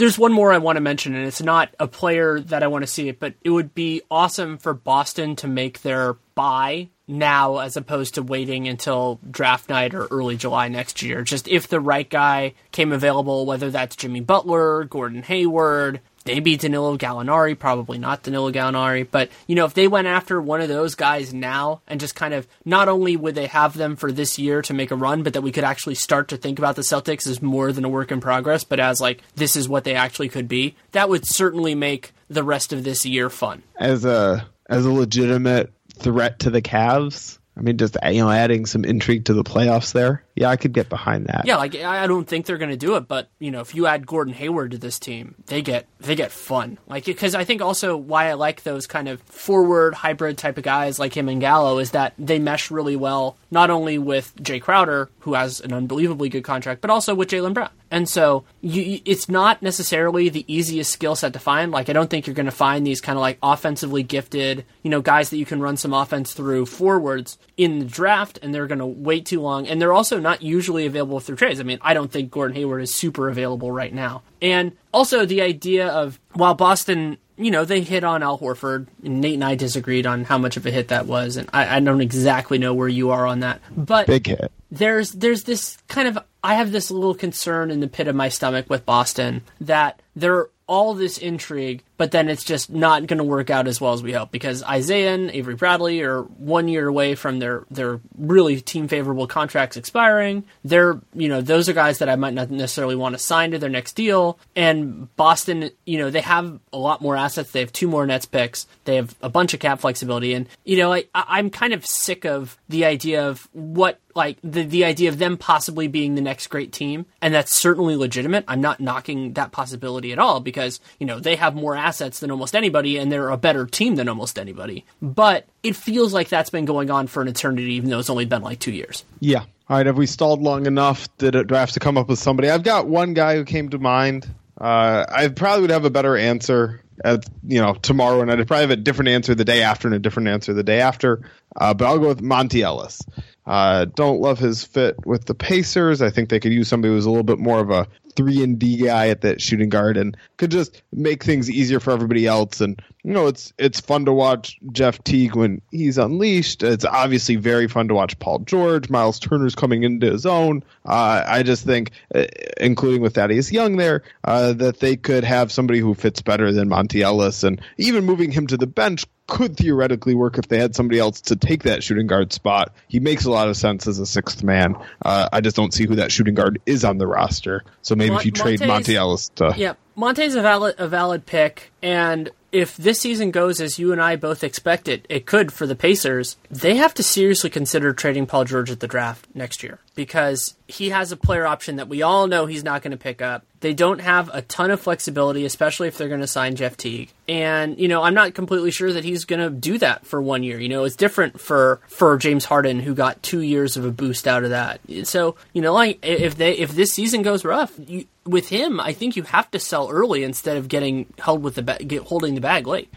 There's one more I want to mention, and it's not a player that I want to see it, but it would be awesome for Boston to make their buy now as opposed to waiting until draft night or early July next year. Just if the right guy came available, whether that's Jimmy Butler, Gordon Hayward, maybe Danilo Gallinari, probably not Danilo Gallinari, but you know, if they went after one of those guys now and just kind of not only would they have them for this year to make a run, but that we could actually start to think about the Celtics as more than a work in progress, but as like this is what they actually could be, that would certainly make the rest of this year fun. as a as a legitimate threat to the Cavs. I mean, just you know, adding some intrigue to the playoffs there. Yeah, I could get behind that. Yeah, like I don't think they're going to do it, but you know, if you add Gordon Hayward to this team, they get they get fun. Like because I think also why I like those kind of forward hybrid type of guys like him and Gallo is that they mesh really well not only with Jae Crowder, who has an unbelievably good contract, but also with Jaylen Brown. And so you- it's not necessarily the easiest skill set to find. Like I don't think you're going to find these kind of like offensively gifted, you know, guys that you can run some offense through forwards in the draft, and they're going to wait too long. And they're also not usually available through trades. I mean, I don't think Gordon Hayward is super available right now. And also the idea of while Boston you know, they hit on Al Horford. And Nate and I disagreed on how much of a hit that was, and I, I don't exactly know where you are on that. But Big hit. there's there's this kind of I have this little concern in the pit of my stomach with Boston that they're all this intrigue, but then it's just not going to work out as well as we hope because Isaiah and Avery Bradley are one year away from their their really team favorable contracts expiring. They're you know those are guys that I might not necessarily want to sign to their next deal. And Boston, you know, they have a lot more assets. They have two more Nets picks. They have a bunch of cap flexibility, and you know, I, I'm kind of sick of the idea of what like the the idea of them possibly being the next great team, and that's certainly legitimate. I'm not knocking that possibility at all because you know they have more assets than almost anybody, and they're a better team than almost anybody. But it feels like that's been going on for an eternity, even though it's only been like two years. Yeah. All right. Have we stalled long enough? Did it, do I have to come up with somebody? I've got one guy who came to mind. Uh, I probably would have a better answer at you know tomorrow, and I'd probably have a different answer the day after and a different answer the day after. Uh, but I'll go with Monta Ellis. Uh, don't love his fit with the Pacers. I think they could use somebody who's a little bit more of a three and D guy at that shooting guard and could just make things easier for everybody else. And you know, it's it's fun to watch Jeff Teague when he's unleashed. It's obviously very fun to watch Paul George. Miles Turner's coming into his own. Uh, I just think, uh, including with Thaddeus Young there, uh, that they could have somebody who fits better than Monta Ellis, and even moving him to the bench could theoretically work if they had somebody else to take that shooting guard spot. He makes a lot of sense as a sixth man. Uh, I just don't see who that shooting guard is on the roster. So maybe if you trade Monta Ellis to. Yeah, Monta's a valid, a valid pick. And if this season goes as you and I both expect it, it could for the Pacers. They have to seriously consider trading Paul George at the draft next year because he has a player option that we all know he's not going to pick up. They don't have a ton of flexibility, especially if they're going to sign Jeff Teague. And you know, I'm not completely sure that he's going to do that for one year. You know, it's different for for James Harden, who got two years of a boost out of that. So you know, like if they if this season goes rough, you, with him, I think you have to sell early instead of getting held with the ba- get, holding the bag late.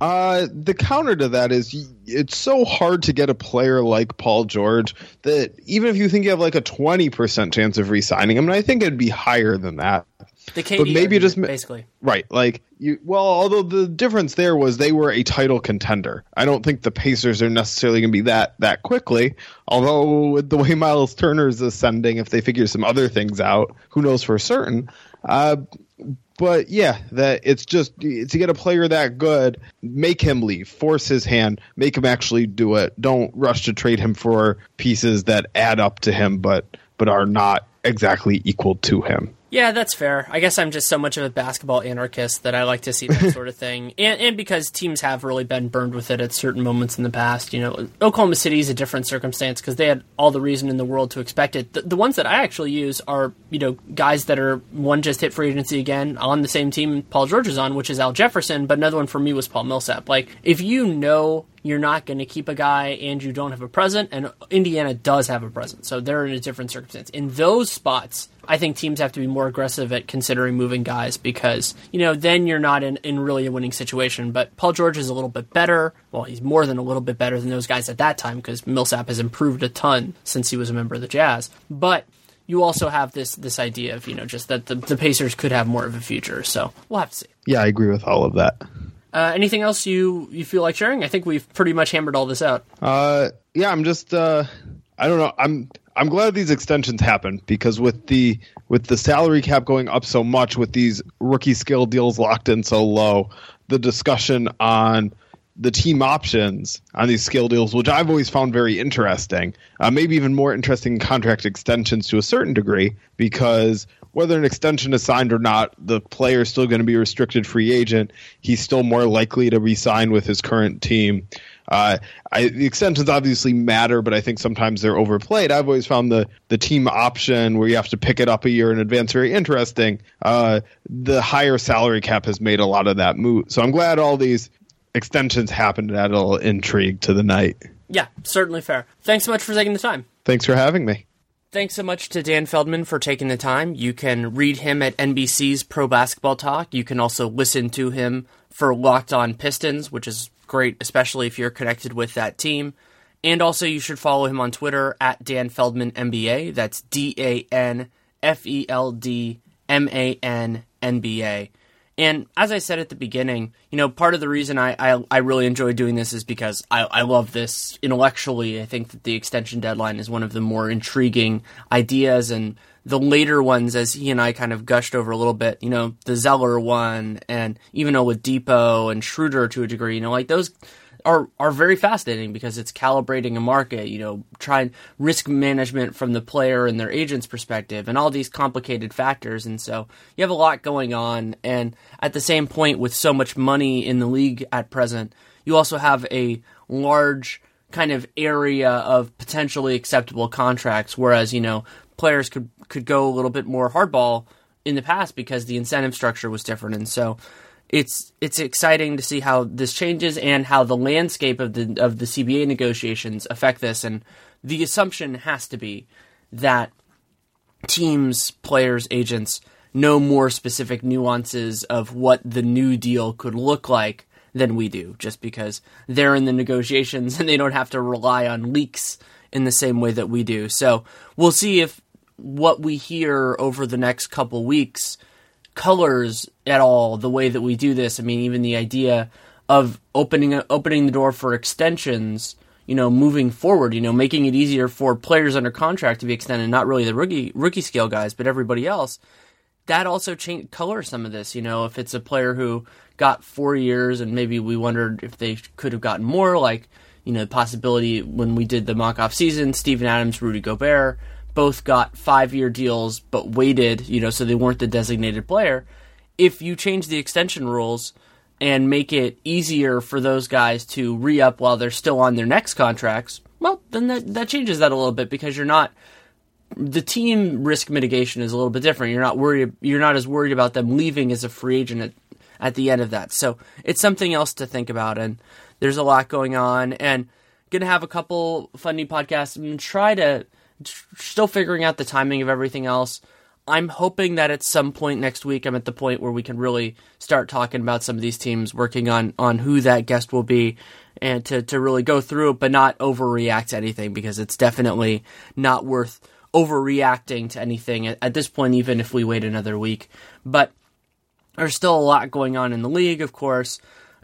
Uh, the counter to that is it's so hard to get a player like Paul George that even if you think you have like a 20% chance of re-signing him, and I think it'd be higher than that. The KD but maybe just basically right, like you. Well, although the difference there was they were a title contender. I don't think the Pacers are necessarily going to be that that quickly. Although with the way Miles Turner is ascending, if they figure some other things out, who knows for certain. Uh, but yeah, that it's just to get a player that good, make him leave, force his hand, make him actually do it. Don't rush to trade him for pieces that add up to him, but but are not exactly equal to him. Yeah, that's fair. I guess I'm just so much of a basketball anarchist that I like to see that sort of thing, and, and because teams have really been burned with it at certain moments in the past. You know, Oklahoma City is a different circumstance because they had all the reason in the world to expect it. The, the, ones that I actually use are you know guys that are one just hit free agency again on the same team Paul George is on, which is Al Jefferson, but another one for me was Paul Millsap. Like if you know you're not going to keep a guy and you don't have a present, and Indiana does have a present, so they're in a different circumstance. In those spots, I think teams have to be more aggressive at considering moving guys because, you know, then you're not in, in really a winning situation. But Paul George is a little bit better. Well, he's more than a little bit better than those guys at that time because Millsap has improved a ton since he was a member of the Jazz. But you also have this this idea of, you know, just that the, the Pacers could have more of a future. So we'll have to see. Yeah, I agree with all of that. Uh, anything else you, you feel like sharing? I think we've pretty much hammered all this out. Uh, yeah, I'm just uh, I don't know. I'm I'm glad these extensions happened because with the with the salary cap going up so much, with these rookie scale deals locked in so low, the discussion on the team options on these scale deals, which I've always found very interesting, uh, maybe even more interesting contract extensions to a certain degree, because whether an extension is signed or not, the player is still going to be restricted free agent. He's still more likely to resign with his current team. Uh, I, the extensions obviously matter, but I think sometimes they're overplayed. I've always found the the team option where you have to pick it up a year in advance very interesting. Uh, the higher salary cap has made a lot of that move, so I'm glad all these extensions happened to add a little intrigue to the night. Yeah, certainly fair. Thanks so much for taking the time. Thanks for having me. Thanks so much to Dan Feldman for taking the time. You can read him at NBC's Pro Basketball Talk. You can also listen to him for Locked On Pistons, which is great, especially if you're connected with that team. And also, you should follow him on Twitter at Dan Feldman NBA. That's D A N F E L D M A N N B A. And as I said at the beginning, you know, part of the reason I, I, I, really enjoy doing this is because I, I love this intellectually. I think that the extension deadline is one of the more intriguing ideas and the later ones, as he and I kind of gushed over a little bit, you know, the Zeller one and even Oladipo and Schroeder to a degree, you know, like those are are very fascinating because it's calibrating a market, you know, trying risk management from the player and their agent's perspective and all these complicated factors. And so you have a lot going on. And at the same point with so much money in the league at present, you also have a large kind of area of potentially acceptable contracts. Whereas, you know, players could could go a little bit more hardball in the past because the incentive structure was different and so it's it's exciting to see how this changes and how the landscape of the of the CBA negotiations affect this. And the assumption has to be that teams, players, agents know more specific nuances of what the new deal could look like than we do, just because they're in the negotiations and they don't have to rely on leaks in the same way that we do. So we'll see if what we hear over the next couple weeks colors at all the way that we do this. I mean, even the idea of opening opening the door for extensions, you know, moving forward, you know, making it easier for players under contract to be extended, not really the rookie rookie scale guys, but everybody else. That also change color some of this, you know, if it's a player who got 4 years and maybe we wondered if they could have gotten more like, you know, the possibility when we did the mock off season, Steven Adams, Rudy Gobert, both got five year deals but waited, you know, so they weren't the designated player. If you change the extension rules and make it easier for those guys to re up while they're still on their next contracts, well, then that, that changes that a little bit because you're not the team risk mitigation is a little bit different. You're not worried you're not as worried about them leaving as a free agent at, at the end of that. So it's something else to think about and there's a lot going on and gonna have a couple funny podcasts and try to still figuring out the timing of everything else. I'm hoping that at some point next week, I'm at the point where we can really start talking about some of these teams, working on on who that guest will be, and to to really go through it, but not overreact to anything because it's definitely not worth overreacting to anything at, at this point, even if we wait another week. But there's still a lot going on in the league, of course.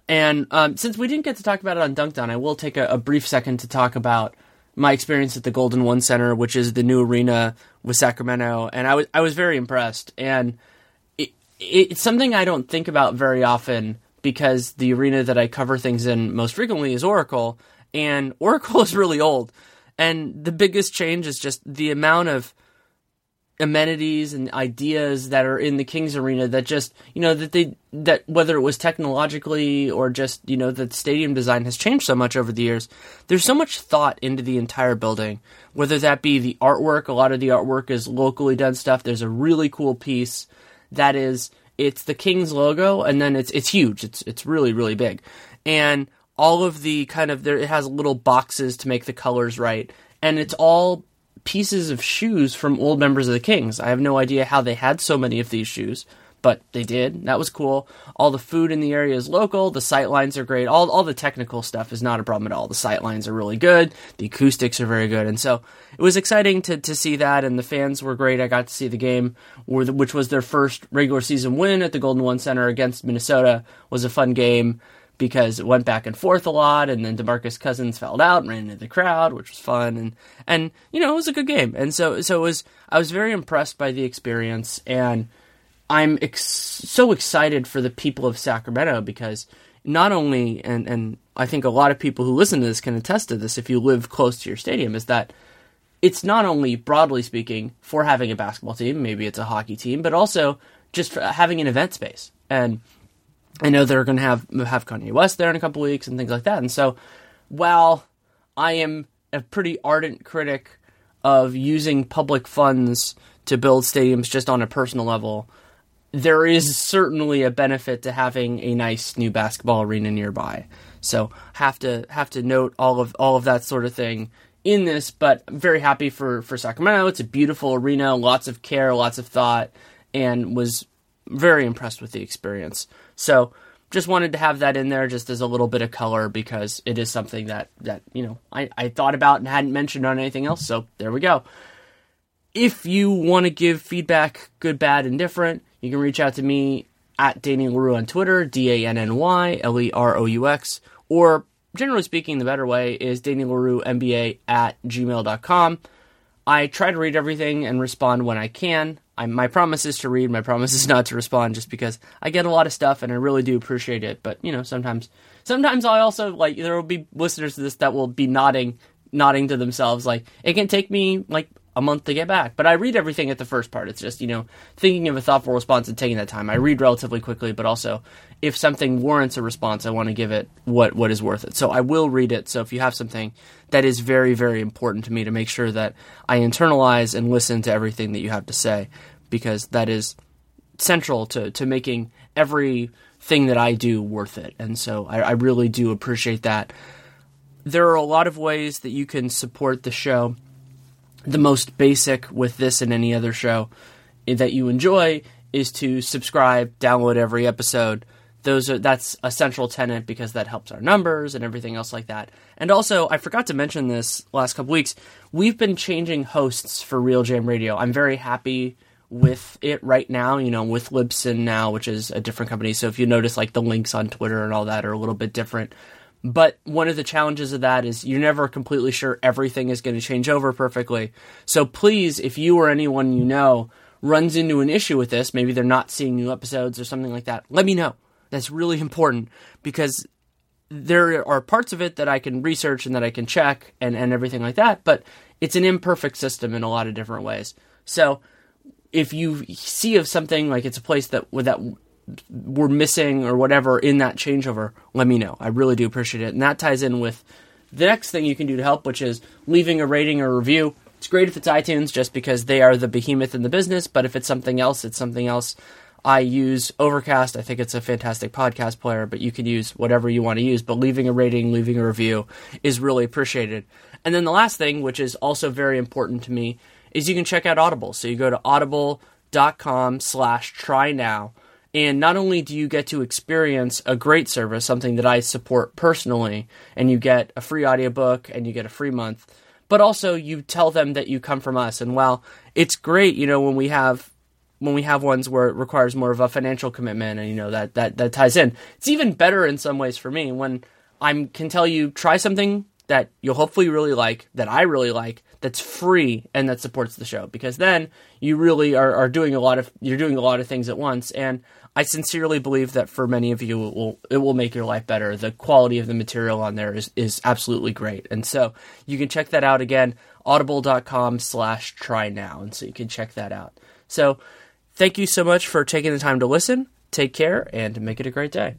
And um, since we didn't get to talk about it on Dunc'd I will take a, a brief second to talk about my experience at the Golden One Center, which is the new arena with Sacramento, and I was I was very impressed. And it, it, it's something I don't think about very often because the arena that I cover things in most frequently is Oracle, and Oracle is really old. And the biggest change is just the amount of amenities and ideas that are in the Kings arena that just you know that they that whether it was technologically or just you know the stadium design has changed so much over the years there's so much thought into the entire building. Whether that be the artwork a lot of the artwork is locally done stuff. There's a really cool piece that is it's the Kings logo and then it's it's huge. It's it's really really big. And all of the kind of there it has little boxes to make the colors right. And it's all pieces of shoes from old members of the Kings. I have no idea how they had so many of these shoes, but they did. That was cool. All the food in the area is local. The sight lines are great. All all the technical stuff is not a problem at all. The sight lines are really good. The acoustics are very good, and so it was exciting to to see that. And the fans were great. I got to see the game, which was their first regular season win at the Golden One Center against Minnesota. Was a fun game because it went back and forth a lot, and then Demarcus Cousins fouled out and ran into the crowd, which was fun, and and you know it was a good game, and so so it was. I was very impressed by the experience, and I'm ex- so excited for the people of Sacramento because not only and and I think a lot of people who listen to this can attest to this if you live close to your stadium is that it's not only broadly speaking for having a basketball team, maybe it's a hockey team, but also just having an event space and I know they're going to have have Kanye West there in a couple weeks and things like that. And so, while I am a pretty ardent critic of using public funds to build stadiums just on a personal level, there is certainly a benefit to having a nice new basketball arena nearby. So have to have to note all of all of that sort of thing in this, but I'm very happy for for Sacramento. It's a beautiful arena, lots of care, lots of thought, and was very impressed with the experience. So just wanted to have that in there just as a little bit of color because it is something that that you know I, I thought about and hadn't mentioned on anything else. So there we go. If you want to give feedback, good, bad, and different, you can reach out to me at Danny Leroux on Twitter, D A N N Y L E R O U X, or generally speaking, the better way is Danny Leroux NBA at gmail.com. I try to read everything and respond when I can. I, my promise is to read. My promise is not to respond, just because I get a lot of stuff and I really do appreciate it. But you know, sometimes, sometimes I also like there will be listeners to this that will be nodding, nodding to themselves. Like it can take me like a month to get back. But I read everything at the first part. It's just, you know, thinking of a thoughtful response and taking that time. I read relatively quickly, but also if something warrants a response, I want to give it what, what is worth it. So I will read it. So if you have something that is very, very important to me to make sure that I internalize and listen to everything that you have to say, because that is central to, to making everything that I do worth it. And so I, I really do appreciate that. There are a lot of ways that you can support the show the most basic with this and any other show that you enjoy is to subscribe, download every episode. Those are that's a central tenant because that helps our numbers and everything else like that. And also, I forgot to mention this last couple weeks. We've been changing hosts for RealGM Radio. I'm very happy with it right now. You know, with Libsyn now, which is a different company. So if you notice, like the links on Twitter and all that are a little bit different. But one of the challenges of that is you're never completely sure everything is going to change over perfectly. So please, if you or anyone you know runs into an issue with this, maybe they're not seeing new episodes or something like that, let me know. That's really important because there are parts of it that I can research and that I can check and, and everything like that, but it's an imperfect system in a lot of different ways. So if you see of something like it's a place that that were missing or whatever in that changeover, let me know. I really do appreciate it. And that ties in with the next thing you can do to help, which is leaving a rating or review. It's great if it's iTunes just because they are the behemoth in the business, but if it's something else, it's something else. I use Overcast. I think it's a fantastic podcast player, but you can use whatever you want to use. But leaving a rating, leaving a review is really appreciated. And then the last thing, which is also very important to me, is you can check out Audible. So you go to audible.com slash try now and not only do you get to experience a great service, something that I support personally, and you get a free audiobook and you get a free month, but also you tell them that you come from us. And while it's great, you know, when we have when we have ones where it requires more of a financial commitment and you know that that that ties in. It's even better in some ways for me when I can tell you try something that you'll hopefully really like, that I really like, that's free and that supports the show because then you really are, are doing a lot of you're doing a lot of things at once and I sincerely believe that for many of you, it will it will make your life better. The quality of the material on there is is absolutely great, and so you can check that out again. Audible.com slash try now, and so you can check that out. So, thank you so much for taking the time to listen. Take care and make it a great day.